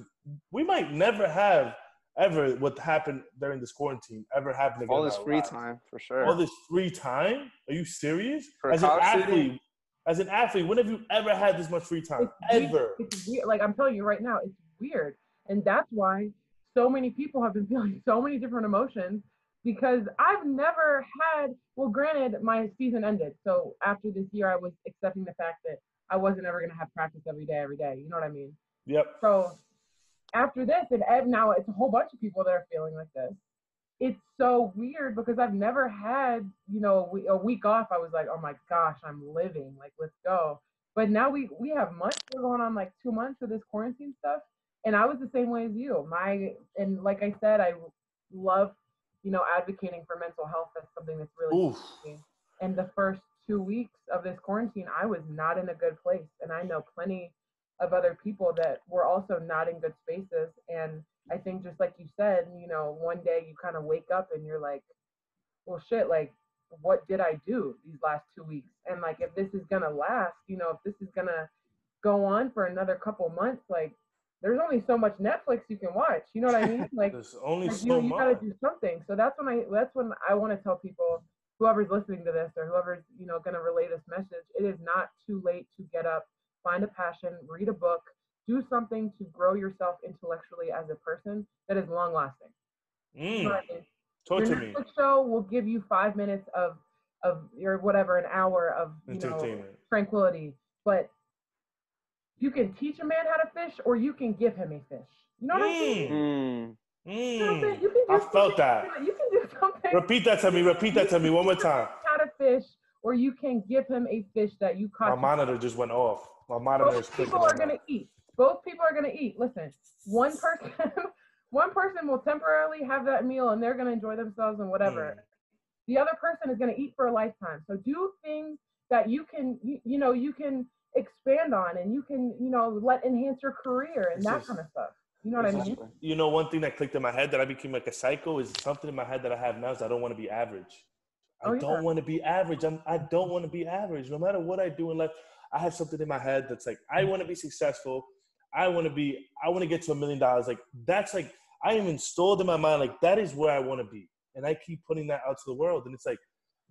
we might never have ever what happened during this quarantine ever happen again. All in this free lives. time for sure. All this free time? Are you serious? For as an college student? athlete, as an athlete, when have you ever had this much free time? It's weird. Ever? It's weird. Like I'm telling you right now, it's weird, and that's why so many people have been [LAUGHS] feeling so many different emotions because I've never had. Well, granted, my season ended, so after this year, I was accepting the fact that I wasn't ever gonna have practice every day, every day. You know what I mean? Yep. So after this, and now it's a whole bunch of people that are feeling like this. It's so weird because I've never had, you know, a week off. I was like, oh my gosh, I'm living. Like, let's go. But now we we have months. We're going on like two months of this quarantine stuff, and I was the same way as you. My and like I said, I love, you know, advocating for mental health. That's something that's really and the first two weeks of this quarantine, I was not in a good place. And I know plenty of other people that were also not in good spaces. And I think just like you said, you know, one day you kind of wake up and you're like, well, shit, like, what did I do these last two weeks? And like, if this is gonna last, you know, if this is gonna go on for another couple months, like, there's only so much Netflix you can watch. You know what I mean? [LAUGHS] Like, There's only like, so you, you gotta do something. So that's when I that's when I want to tell people, whoever's listening to this or whoever's you know gonna relay this message, it is not too late to get up, find a passion, read a book, do something to grow yourself intellectually as a person that is long lasting. Mm, talk Your to me. Show will give you five minutes of of your whatever an hour of you know tranquility, but you can teach a man how to fish or you can give him a fish. You know what I mean? Mm, Mm. You know what I'm saying? mm. You can do I felt that. You can do something. Repeat that to me. Repeat that to me one more time. How to fish, or you can give him a fish that you caught. My monitor just went off. My monitor is Both people are gonna eat. Both people are gonna eat. Listen, one person, [LAUGHS] one person will temporarily have that meal and they're gonna enjoy themselves and whatever. Mm. The other person is gonna eat for a lifetime. So do things that you can, you, you know, you can expand on and you can, you know, let enhance your career and that that is- kind of stuff. You know what I this is- mean? You know, one thing that clicked in my head that I became like a psycho is something in my head that I have now is I don't want to be average. I Oh, yeah. don't want to be average. I'm, I don't want to be average. No matter what I do in life, I have something in my head that's like, I want to be successful. I want to be, I want to get to a million dollars. Like, that's like, I am installed in my mind, like, that is where I want to be. And I keep putting that out to the world. And it's like,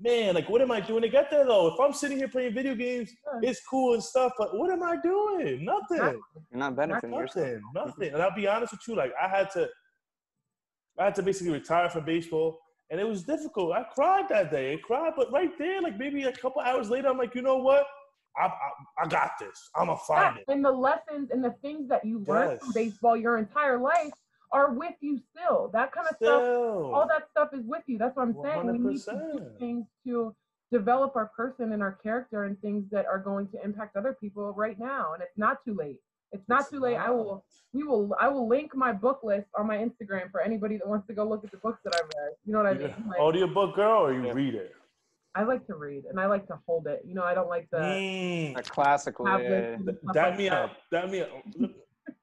man, like, what am I doing to get there though? If I'm sitting here playing video games, Yeah. it's cool and stuff, but what am I doing? Nothing. Exactly. You're not benefiting yourself. Nothing, nothing. And I'll be honest with you, like I had to, I had to basically retire from baseball, and it was difficult. I cried that day. I cried, but right there, like maybe a couple hours later, I'm like, you know what? I, I, I got this. I'm gonna find Yeah, it. and the lessons and the things that you learned from baseball your entire life are with you still. That kind of stuff all that stuff is with you. That's what I'm saying. We need to do things to develop our person and our character and things that are going to impact other people right now. And it's not too late. It's not It's too late. I will we will I will link my book list on my Instagram for anybody that wants to go look at the books that I've read. You know what I You mean? got Like, oh, audiobook girl, or you Yeah. read it? I like to read and I like to hold it. You know, I don't like the Mm, A classical. Yeah, tablets yeah, and th- stuff that like me that. up. That me up.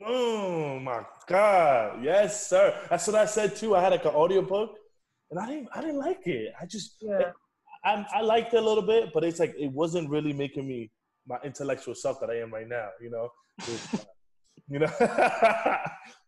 Oh my god. Yes, sir. That's what I said too. I had like an audiobook and I didn't I didn't like it. I just Yeah. I, I liked it a little bit, but it's like it wasn't really making me my intellectual self that I am right now. You know, It's, uh, [LAUGHS] you know. [LAUGHS]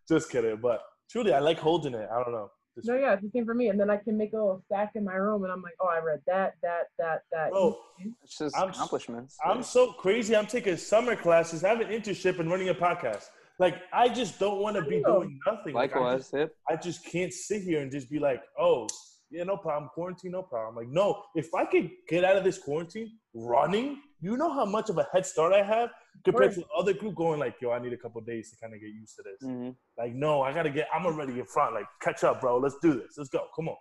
Just kidding, but truly, I like holding it. I don't know. Just- No, yeah, it's the same for me. And then I can make a little stack in my room and I'm like, oh, I read that, that, that, that. Bro, It's just I'm- accomplishments. I'm yeah. so crazy. I'm taking summer classes, having internship, and running a podcast. Like I just don't want to be know. doing nothing. Like, I just, yep. I just can't sit here and just be like, oh, yeah, no problem. Quarantine, no problem. Like, no, if I could get out of this quarantine running, you know how much of a head start I have compared to other group going like, yo, I need a couple days to kind of get used to this. Mhm. Like, no, I gotta get. I'm already in front. Like, catch up, bro. Let's do this. Let's go. Come on.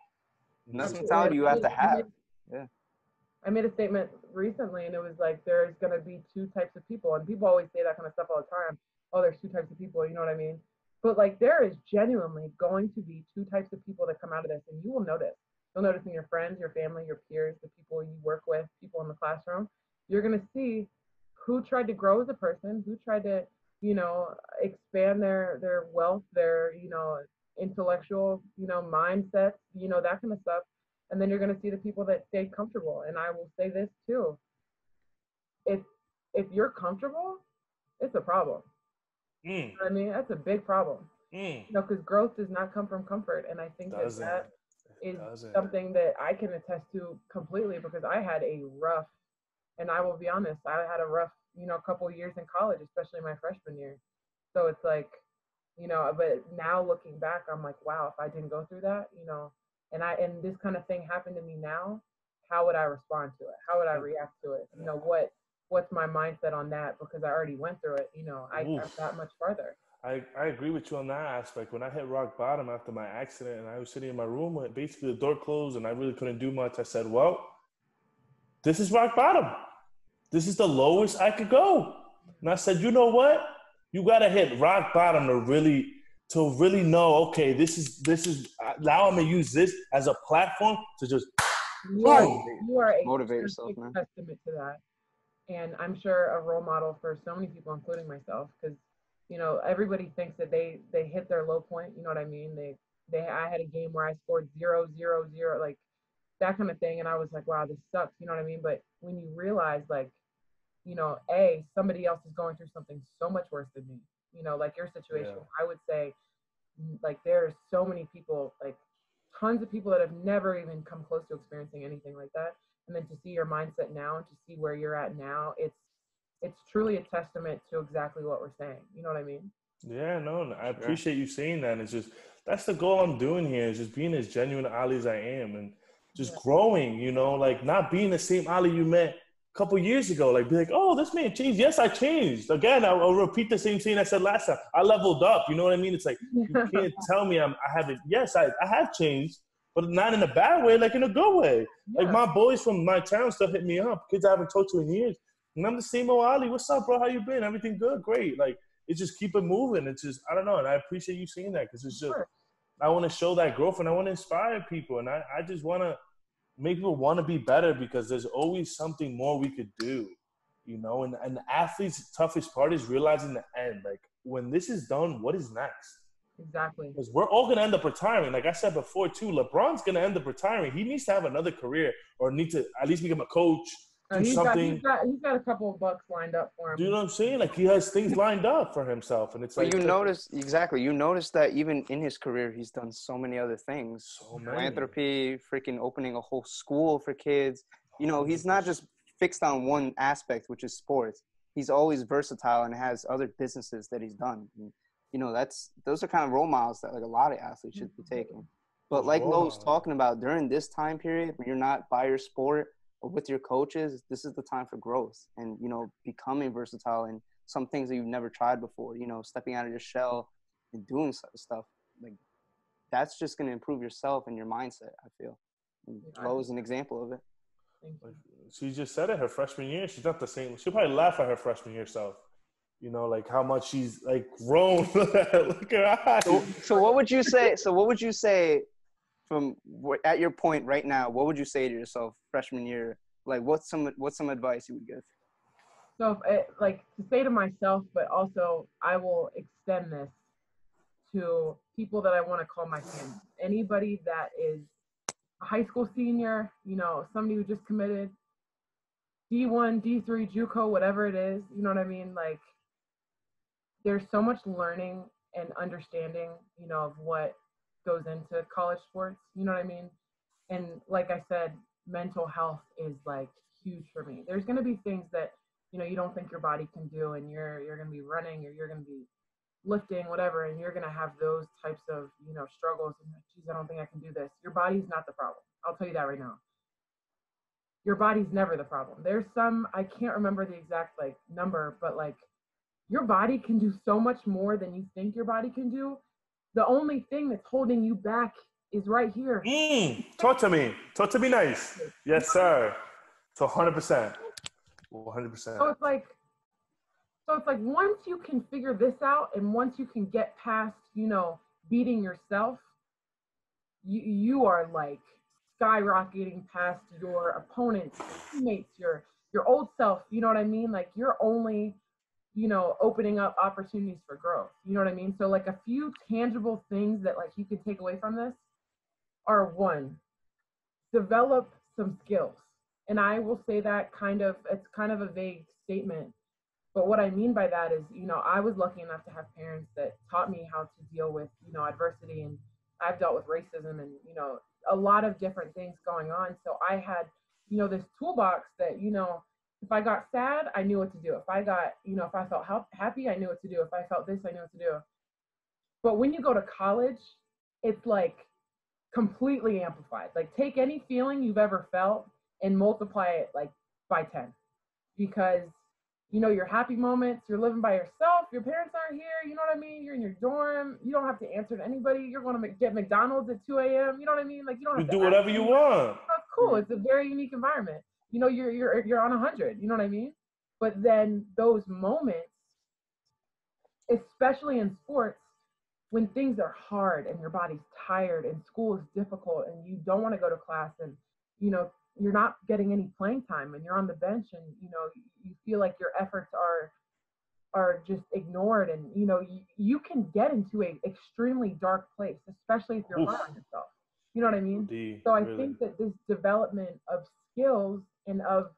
And that's the mentality you have to have. Yeah. I made a statement recently and it was like there's gonna be two types of people and people always say that kind of stuff all the time. Oh, there's two types of people, you know what I mean? But like there is genuinely going to be two types of people that come out of this and you will notice. You'll notice in your friends, your family, your peers, the people you work with, people in the classroom. You're gonna see who tried to grow as a person, who tried to, you know, expand their their wealth, their, you know, intellectual, you know, mindsets, you know, that kind of stuff. And then you're going to see the people that stay comfortable. And I will say this too. If if you're comfortable, it's a problem. Mm, I mean, that's a big problem. mm. You know, because growth does not come from comfort. And I think that Doesn't. that It is doesn't. something that I can attest to completely because I had a rough, and I will be honest, I had a rough, you know, a couple of years in college, especially my freshman year. So it's like, you know, but now looking back, I'm like, wow, if I didn't go through that, you know, and I and this kind of thing happened to me now, how would I respond to it? How would I react to it? You know, what what's my mindset on that? Because I already went through it. You know, I got Oof. that much farther. I, I agree with you on that aspect. When I hit rock bottom after my accident and I was sitting in my room, and basically the door closed and I really couldn't do much, I said, Well, this is rock bottom. This is the lowest I could go. And I said, You know what? You gotta hit rock bottom to really to really know, okay, this is this is now I'm gonna use this as a platform to just You are, Boom. you are a Motivate yourself, man. testament to that. And I'm sure a role model for so many people, including myself, because you know everybody thinks that they they hit their low point. You know what I mean? They they I had a game where I scored zero zero zero like that kind of thing, and I was like, wow, this sucks. You know what I mean? But when you realize like, you know, a somebody else is going through something so much worse than me. You know, like your situation, Yeah. I would say, like there's so many people like tons of people that have never even come close to experiencing anything like that and then to see your mindset now and to see where you're at now it's it's truly a testament to exactly what we're saying you know what i mean Yeah, no, no, I appreciate you saying that. It's just that's the goal I'm doing here is just being as genuine Ali as I am and just Yeah. growing, you know, like not being the same Ali you met a couple years ago. Like be like, oh, this man changed. Yes, I changed. Again, I'll, I'll repeat the same thing I said last time. I leveled up. You know what I mean? It's like you [LAUGHS] can't tell me I'm I haven't. Yes, I, I have changed, but not in a bad way, like in a good way. Like my boys from my town still hit me up. Kids I haven't talked to in years. And I'm the same old Ali. What's up, bro? How you been? Everything good? Great. Like it's just keep it moving. It's just I don't know, and I appreciate you saying that because it's just Sure. I want to show that growth and I want to inspire people and I, I just want to make people want to be better because there's always something more we could do, you know. And and the athlete's toughest part is realizing the end. Like when this is done, what is next? exactly Because we're all gonna end up retiring. Like I said before, too, LeBron's gonna end up retiring. He needs to have another career or need to at least become a coach. Uh, do he's, got, something. he's got he's got a couple of bucks lined up for him Do you know what I'm saying? Like he has things lined up for himself, and it's But like you notice exactly. You notice that even in his career, he's done so many other things. so many. Philanthropy, freaking opening a whole school for kids. You know, he's not just fixed on one aspect, which is sports. He's always versatile and has other businesses that he's done. And, you know, that's those are kind of role models that like a lot of athletes should be taking. But like Role Lo was models. talking about, during this time period when you're not by your sport or with your coaches, this is the time for growth and you know becoming versatile and some things that you've never tried before. You know, stepping out of your shell and doing stuff like that's just going to improve yourself and your mindset. I feel. And Yeah, is an example of it. Thank you. Like, she just said it her freshman year. She's not the same. She'll probably laugh at her freshman year self. You know, like how much she's like grown. [LAUGHS] Look at her eyes. So, so what would you say? So what would you say from at your point right now? What would you say to yourself freshman year? Like what's some what's some advice you would give? So, if I, like to say to myself, but also I will extend this to people that I want to call my family. Anybody that is a high school senior, you know, somebody who just committed D1, D3, JUCO, whatever it is, you know what I mean? Like, there's so much learning and understanding, you know, of what goes into college sports, you know what I mean? And like I said, mental health is like huge for me. There's going to be things that you know you don't think your body can do and you're you're going to be running or you're going to be lifting whatever and you're going to have those types of you know struggles and like, geez i don't think i can do this your body's not the problem i'll tell you that right now your body's never the problem there's some i can't remember the exact like number but like your body can do so much more than you think your body can do the only thing that's holding you back is right here. Mm, talk to me. Talk to me nice. Yes, sir. So 100%. 100%. So it's like, so it's like once you can figure this out and once you can get past, you know, beating yourself, you, you are like skyrocketing past your opponents, your teammates, your, your old self. You know what I mean? Like you're only, you know, opening up opportunities for growth. You know what I mean? So like a few tangible things that like you can take away from this are one, develop some skills. And I will say that kind of, it's kind of a vague statement. But what I mean by that is, you know, I was lucky enough to have parents that taught me how to deal with, you know, adversity. And I've dealt with racism and, you know, a lot of different things going on. So I had, you know, this toolbox that, you know, if I got sad, I knew what to do. If I got, you know, if I felt happy, I knew what to do. If I felt this, I knew what to do. But when you go to college, it's like completely amplified. Like take any feeling you've ever felt and multiply it like by 10 because you know your happy moments you're living by yourself your parents aren't here you know what i mean you're in your dorm you don't have to answer to anybody you're going to get mcdonald's at 2 a.m you know what i mean like you don't have you to do whatever you want that's cool mm-hmm. it's a very unique environment you know you're you're you're on a 100 you know what i mean but then those moments especially in sports when things are hard and your body's tired and school is difficult and you don't want to go to class and you know you're not getting any playing time and you're on the bench and you know you feel like your efforts are are just ignored and you know you, you can get into a extremely dark place especially if you're Oof. hard on yourself you know what i mean Indeed, so i really. think that this development of skills and of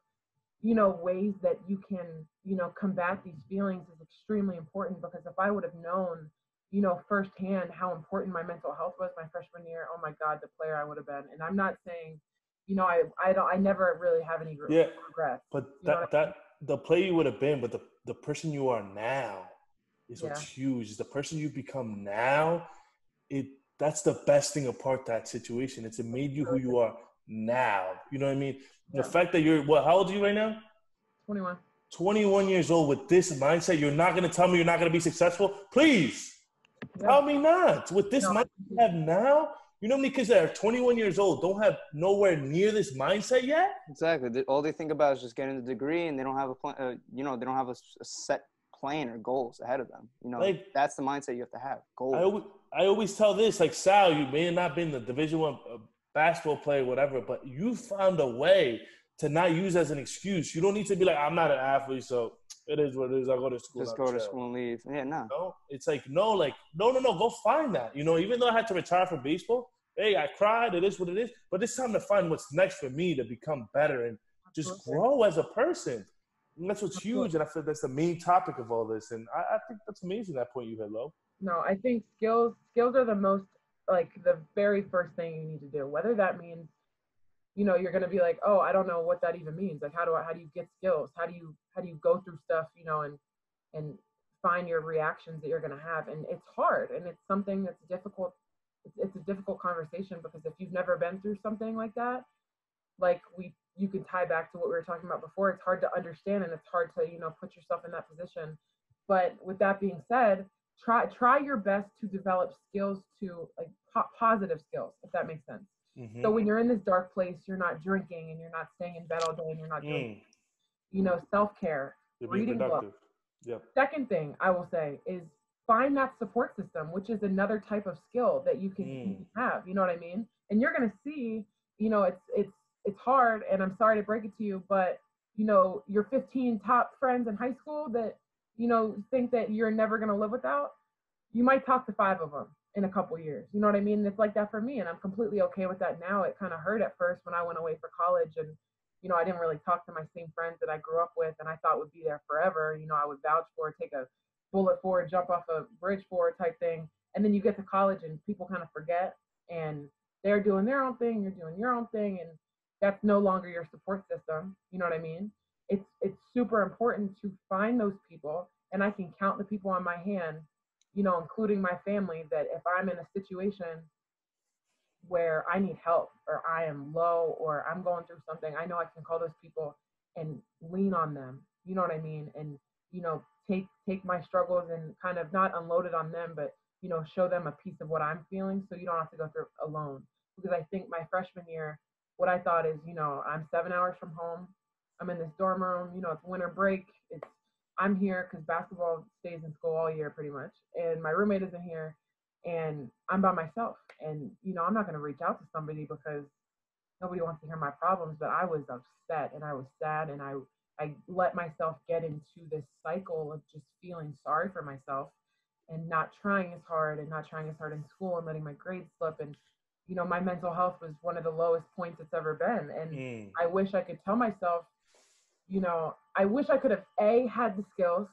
you know ways that you can you know combat these feelings is extremely important because if i would have known you know firsthand how important my mental health was my freshman year oh my god the player i would have been and i'm not saying you know i i don't i never really have any yeah, regrets but that that I mean? the player you would have been but the the person you are now is yeah. what's huge is the person you become now it that's the best thing apart that situation it's it made you who you are now you know what i mean yeah. The fact that you're what how old are you right now 21 21 years old with this mindset you're not going to tell me you're not going to be successful please yeah. Tell me not. With this no. mindset you have now, you know how many kids that are 21 years old don't have nowhere near this mindset yet? Exactly. All they think about is just getting the degree, and they don't have a plan. Uh, you know, they don't have a, a, set plan or goals ahead of them. You know, like, that's the mindset you have to have. Goals. I always, I always tell this, like Sal, you may have not been the Division One uh, basketball player, whatever, but you found a way to not use as an excuse. You don't need to be like, I'm not an athlete, so it is what it is. I go to school. Just go to school and leave. Yeah, no. No, it's like no, like no, no, no. Go find that. You know, even though I had to retire from baseball, hey, I cried. It is what it is. But it's time to find what's next for me to become better and just grow as a person. And that's what's huge, and I feel that's the main topic of all this. And I, I think that's amazing that point you had, Lo. No, I think skills skills are the most like the very first thing you need to do. Whether that means you know you're going to be like oh i don't know what that even means. Like how do i how do you get skills? How do you how do you go through stuff you know and and find your reactions that you're going to have? And it's hard and it's something that's difficult it's, it's a difficult conversation because if you've never been through something like that like we you can tie back to what we were talking about before. It's hard to understand and it's hard to you know put yourself in that position. But with that being said try try your best to develop skills to like po- positive skills if that makes sense Mm-hmm. So when you're in this dark place, you're not drinking and you're not staying in bed all day and you're not doing, mm. you know, self care, reading books. Yep. Second thing I will say is find that support system, which is another type of skill that you can, mm. have. You know what I mean? And you're gonna see, you know, it's it's it's hard, and I'm sorry to break it to you, but you know, your 15 top friends in high school that you know think that you're never gonna live without. You might talk to five of them in a couple years. You know what I mean? It's like that for me, and I'm completely okay with that now. It kind of hurt at first when I went away for college, and you know I didn't really talk to my same friends that I grew up with, and I thought would be there forever. You know, I would vouch for, take a bullet for, jump off a bridge for type thing, and then you get to college and people kind of forget, and they're doing their own thing, you're doing your own thing, and that's no longer your support system. You know what I mean? It's it's super important to find those people, and I can count the people on my hand you know, including my family, that if I'm in a situation where I need help or I am low or I'm going through something, I know I can call those people and lean on them. You know what I mean? And you know, take take my struggles and kind of not unload it on them, but you know, show them a piece of what I'm feeling so you don't have to go through alone. Because I think my freshman year, what I thought is, you know, I'm seven hours from home. I'm in this dorm room, you know, it's winter break. It's I'm here because basketball stays in school all year pretty much. And my roommate isn't here and I'm by myself. And, you know, I'm not gonna reach out to somebody because nobody wants to hear my problems, but I was upset and I was sad and I I let myself get into this cycle of just feeling sorry for myself and not trying as hard and not trying as hard in school and letting my grades slip and you know my mental health was one of the lowest points it's ever been and Mm. i wish i could tell myself you know i wish i could have a had the skills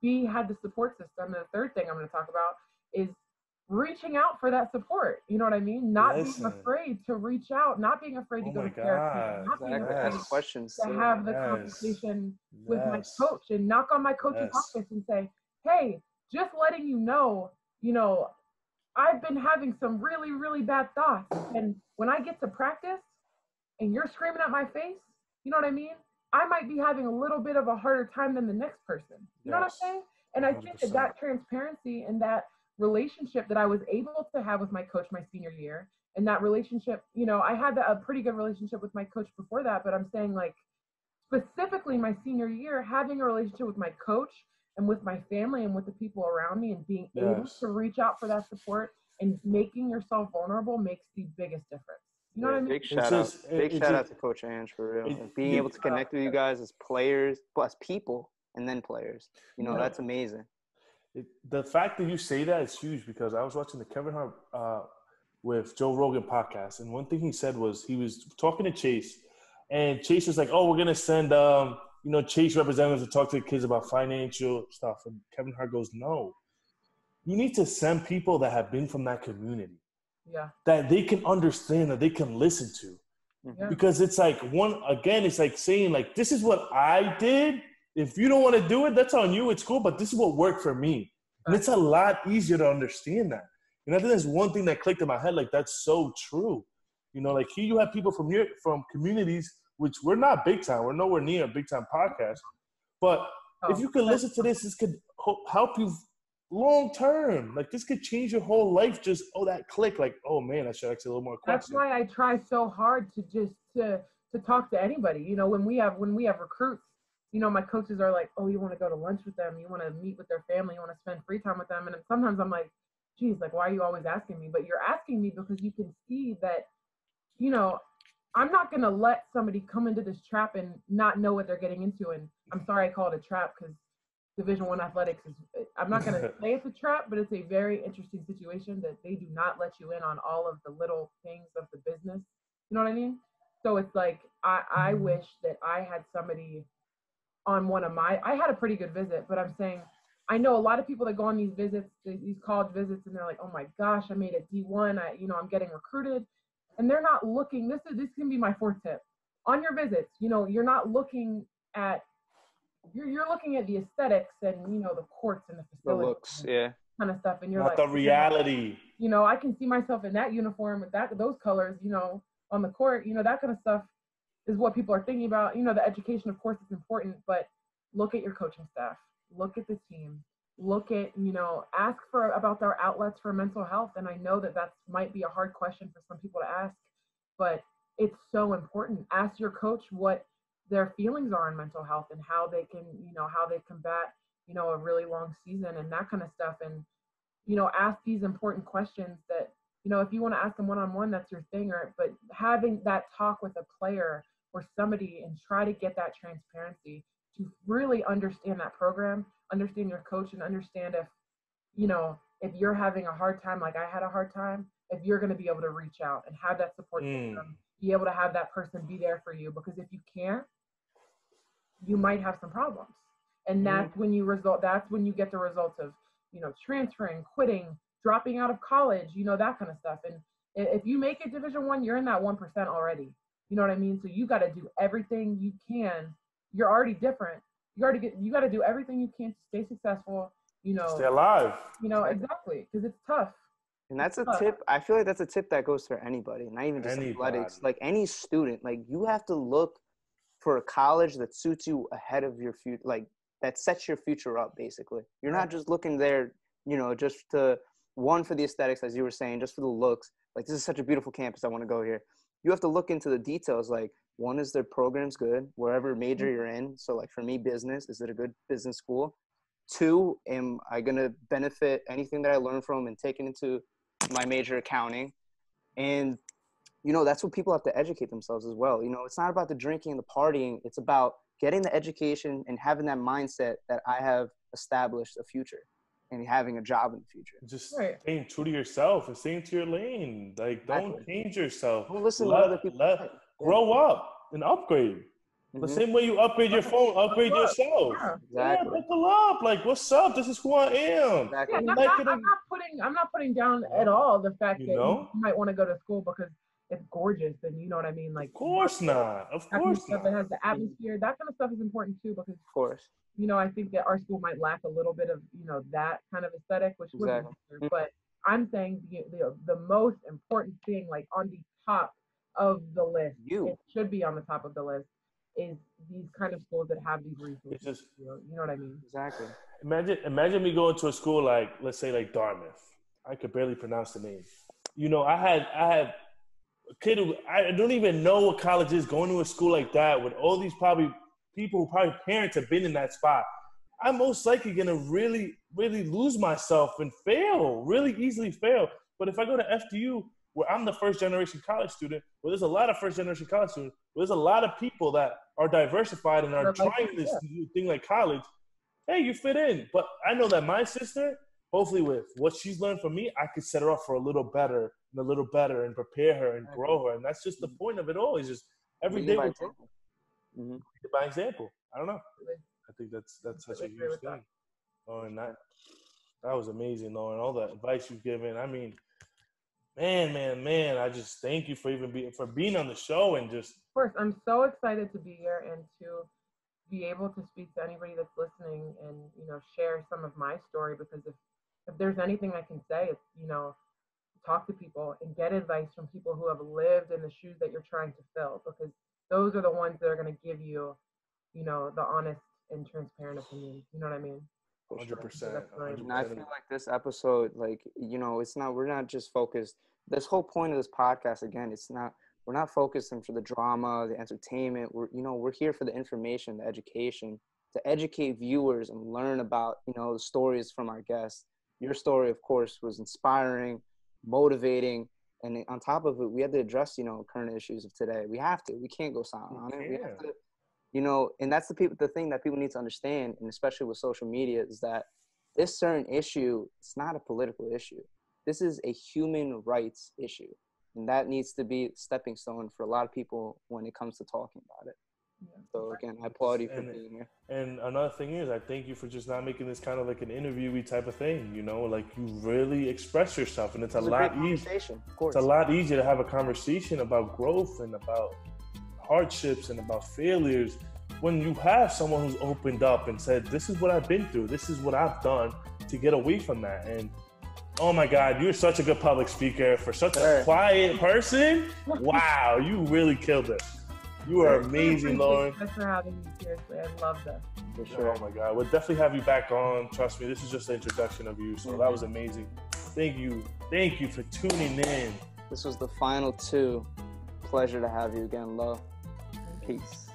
b had the support system and the third thing i'm going to talk about is reaching out for that support you know what i mean not Listen. being afraid to reach out not being afraid to Oh go my to therapy God. not being Exactly. afraid questions. to have the Yes. conversation with my coach and knock on my coach's Yes. office and say, hey, just letting you know, you know, I've been having some really, really bad thoughts. And when I get to practice and you're screaming at my face, you know what I mean? I might be having a little bit of a harder time than the next person. You know what I'm saying? And I think that that transparency and that relationship that I was able to have with my coach my senior year, and that relationship, you know, I had a pretty good relationship with my coach before that, but I'm saying like specifically my senior year, having a relationship with my coach and with my family and with the people around me and being able to reach out for that support and making yourself vulnerable makes the biggest difference. You know what I mean? Big shout just- out, big it- shout it out to Coach Ange for real. it- being it- able to connect with you guys as players, plus people, and then players. You know, Yeah. that's amazing. It, the fact that you say that is huge because I was watching the Kevin Hart uh, with Joe Rogan podcast, and one thing he said was he was talking to Chase, and Chase was like, "Oh, we're gonna send um, you know Chase representatives to talk to the kids about financial stuff," and Kevin Hart goes, "No, you need to send people that have been from that community Yeah. that they can understand that they can listen to." Mm-hmm. Yeah. because it's like one again it's like saying like this is what i did. If you don't want to do it that's on you. It's cool but this is what worked for me. And it's a lot easier to understand that. And i think that's one thing that clicked in my head like that's so true. You know like here you have people from here from communities which we're not big time. We're nowhere near a big time podcast. But if Oh, you could listen to this this could help you long term like this could change your whole life just oh that click like oh man i should ask a little more that's why I try so hard to just to to talk to anybody. You know, when we have when we have recruits, you know, my coaches are like, "Oh, you want to go to lunch with them? You want to meet with their family? You want to spend free time with them?" And sometimes I'm like, "Geez, like, why are you always asking me?" But you're asking me because you can see that, you know, I'm not gonna let somebody come into this trap and not know what they're getting into. And I'm sorry I call it a trap because Division One athletics is. I'm not gonna [LAUGHS] say it's a trap, but it's a very interesting situation that they do not let you in on all of the little things of the business. You know what I mean? So it's like I, I mm-hmm. wish that I had somebody on one of my. I had a pretty good visit, but I'm saying I know a lot of people that go on these visits, these college visits, and they're like, "Oh my gosh, I made a D1. I, you know, I'm getting recruited," and they're not looking. This is this can be my fourth tip on your visits. You know, you're not looking at. You're, you're looking at the aesthetics and you know the courts and the The facilities looks, yeah. kind of stuff and you're not like the reality you know, I can see myself in that uniform with that those colors, you know, on the court, you know, that kind of stuff is what people are thinking about. You know, the education, of course, is important, but look at your coaching staff, look at the team, look at, you know, ask for about their outlets for mental health. And I know that that might be a hard question for some people to ask, but it's so important. Ask your coach what their feelings are on mental health and how they can, you know, how they combat, you know, a really long season and that kind of stuff. And you know, ask these important questions that, you know, if you want to ask them one on one, that's your thing. Or, but having that talk with a player or somebody and try to get that transparency to really understand that program, understand your coach, and understand if, you know, if you're having a hard time, like I had a hard time, if you're going to be able to reach out and have that support Mm. system, be able to have that person be there for you. Because if you can't, you might have some problems. And mm-hmm. that's when you result, that's when you get the results of, you know, transferring, quitting, dropping out of college, you know, that kind of stuff. And if you make it division one, you're in that 1% already. You know what I mean? So you got to do everything you can. You're already different. You already get, you got to do everything you can to stay successful, you know, stay alive you know, exactly. Cause it's tough. And that's a tip. I feel like that's a tip that goes for anybody, not even just athletics. Anybody. Like any student, like you have to look for a college that suits you ahead of your future, like that sets your future up. Basically, you're not just looking there, you know, just to one for the aesthetics, as you were saying, just for the looks. Like this is such a beautiful campus. I want to go here. You have to look into the details. Like one is their programs good, wherever major Mm-hmm. you're in. So like for me, business is it a good business school? Two, am I gonna benefit anything that I learn from and take it into my major accounting? And you know that's what people have to educate themselves as well. You know, it's not about the drinking and the partying. It's about getting the education and having that mindset that I have established a future and having a job in the future. Just Right. staying true to yourself and staying to your lane. Like, don't Exactly. change yourself. Don't listen to other people. let- grow up and upgrade. The Mhm. same way you upgrade your phone, upgrade Buckle yourself. Yeah. Yeah, buckle up. Like, what's up? This is who I am. Exactly. Yeah, I'm not, like not- I'm not putting I'm not putting down at all the fact You that know? you might want to go to school because it's gorgeous and you know what I mean. Like Of course not. Of that kind of course not. that has the atmosphere. That kind of stuff is important too because Of course. you know I think that our school might lack a little bit of you know that kind of aesthetic, which would be Exactly. nicer. But I'm saying the, the the most important thing, like on the top of the list, You. it should be on the top of the list, is these kind of schools that have these It's resources. just You know, you know what I mean? Exactly. imagine imagine me going to a school like let's say like Dartmouth. I could barely pronounce the name. You know, I had I had a kid who I don't even know what college is going to a school like that with all these probably people who probably parents have been in that spot. I'm most likely gonna really, really lose myself and fail, really easily fail. But if I go to FDU, where I'm the first generation college student, where there's a lot of first generation college students, where there's a lot of people that are diversified and are like- trying this yeah. thing like college, hey, you fit in. But I know that my sister, hopefully with what she's learned from me, I could set her up for a little better and a little better and prepare her and grow her. And that's just the point of it all. Is just every day by we're example. Mhm. by example. I don't know. I think that's that's such a huge with that. thing. Lauren, that that was amazing, though, and All the advice you've given. I mean, man, man, man. I just thank you for even being for being on the show and just Of course, I'm so excited to be here and to be able to speak to anybody that's listening and you know share some of my story because if if there's anything I can say, it's you know talk to people and get advice from people who have lived in the shoes that you're trying to fill because those are the ones that are going to give you you know the honest and transparent opinion. You know what I mean? Hundred percent. And I feel like this episode, like, you know, it's not, we're not just focused. This whole point of this podcast, again, it's not, we're not focusing for the drama, the entertainment. We're, you know, we're here for the information, the education, to educate viewers and learn about, you know, the stories from our guests. Your story, of course, was inspiring, motivating. And on top of it, we had to address, you know, current issues of today. We have to. We can't go silent on it. We have to, you know, and that's the people, the thing that people need to understand, and especially with social media, is that this certain issue it's not a political issue this is a human rights issue and that needs to be a stepping stone for a lot of people when it comes to talking about it Yeah. so again i applaud you for And- being here And another thing is, I thank you for just not making this kind of like an interviewee type of thing. You know, like you really express yourself, and it's a It was great lot easier. conversation of course It's a lot easier to have a conversation about growth and about hardships and about failures when you have someone who's opened up and said, "This is what I've been through. This is what I've done to get away from that." And oh my God, you're such a good public speaker for such a quiet person. Wow, you really killed it. You are amazing, Lauren. Thanks for having me. Seriously, I love this. for sure Oh my God, we'll definitely have you back on. Trust me, this is just the introduction of you. So that was amazing. Thank you, thank you for tuning in. this was the final two pleasure to have you again love peace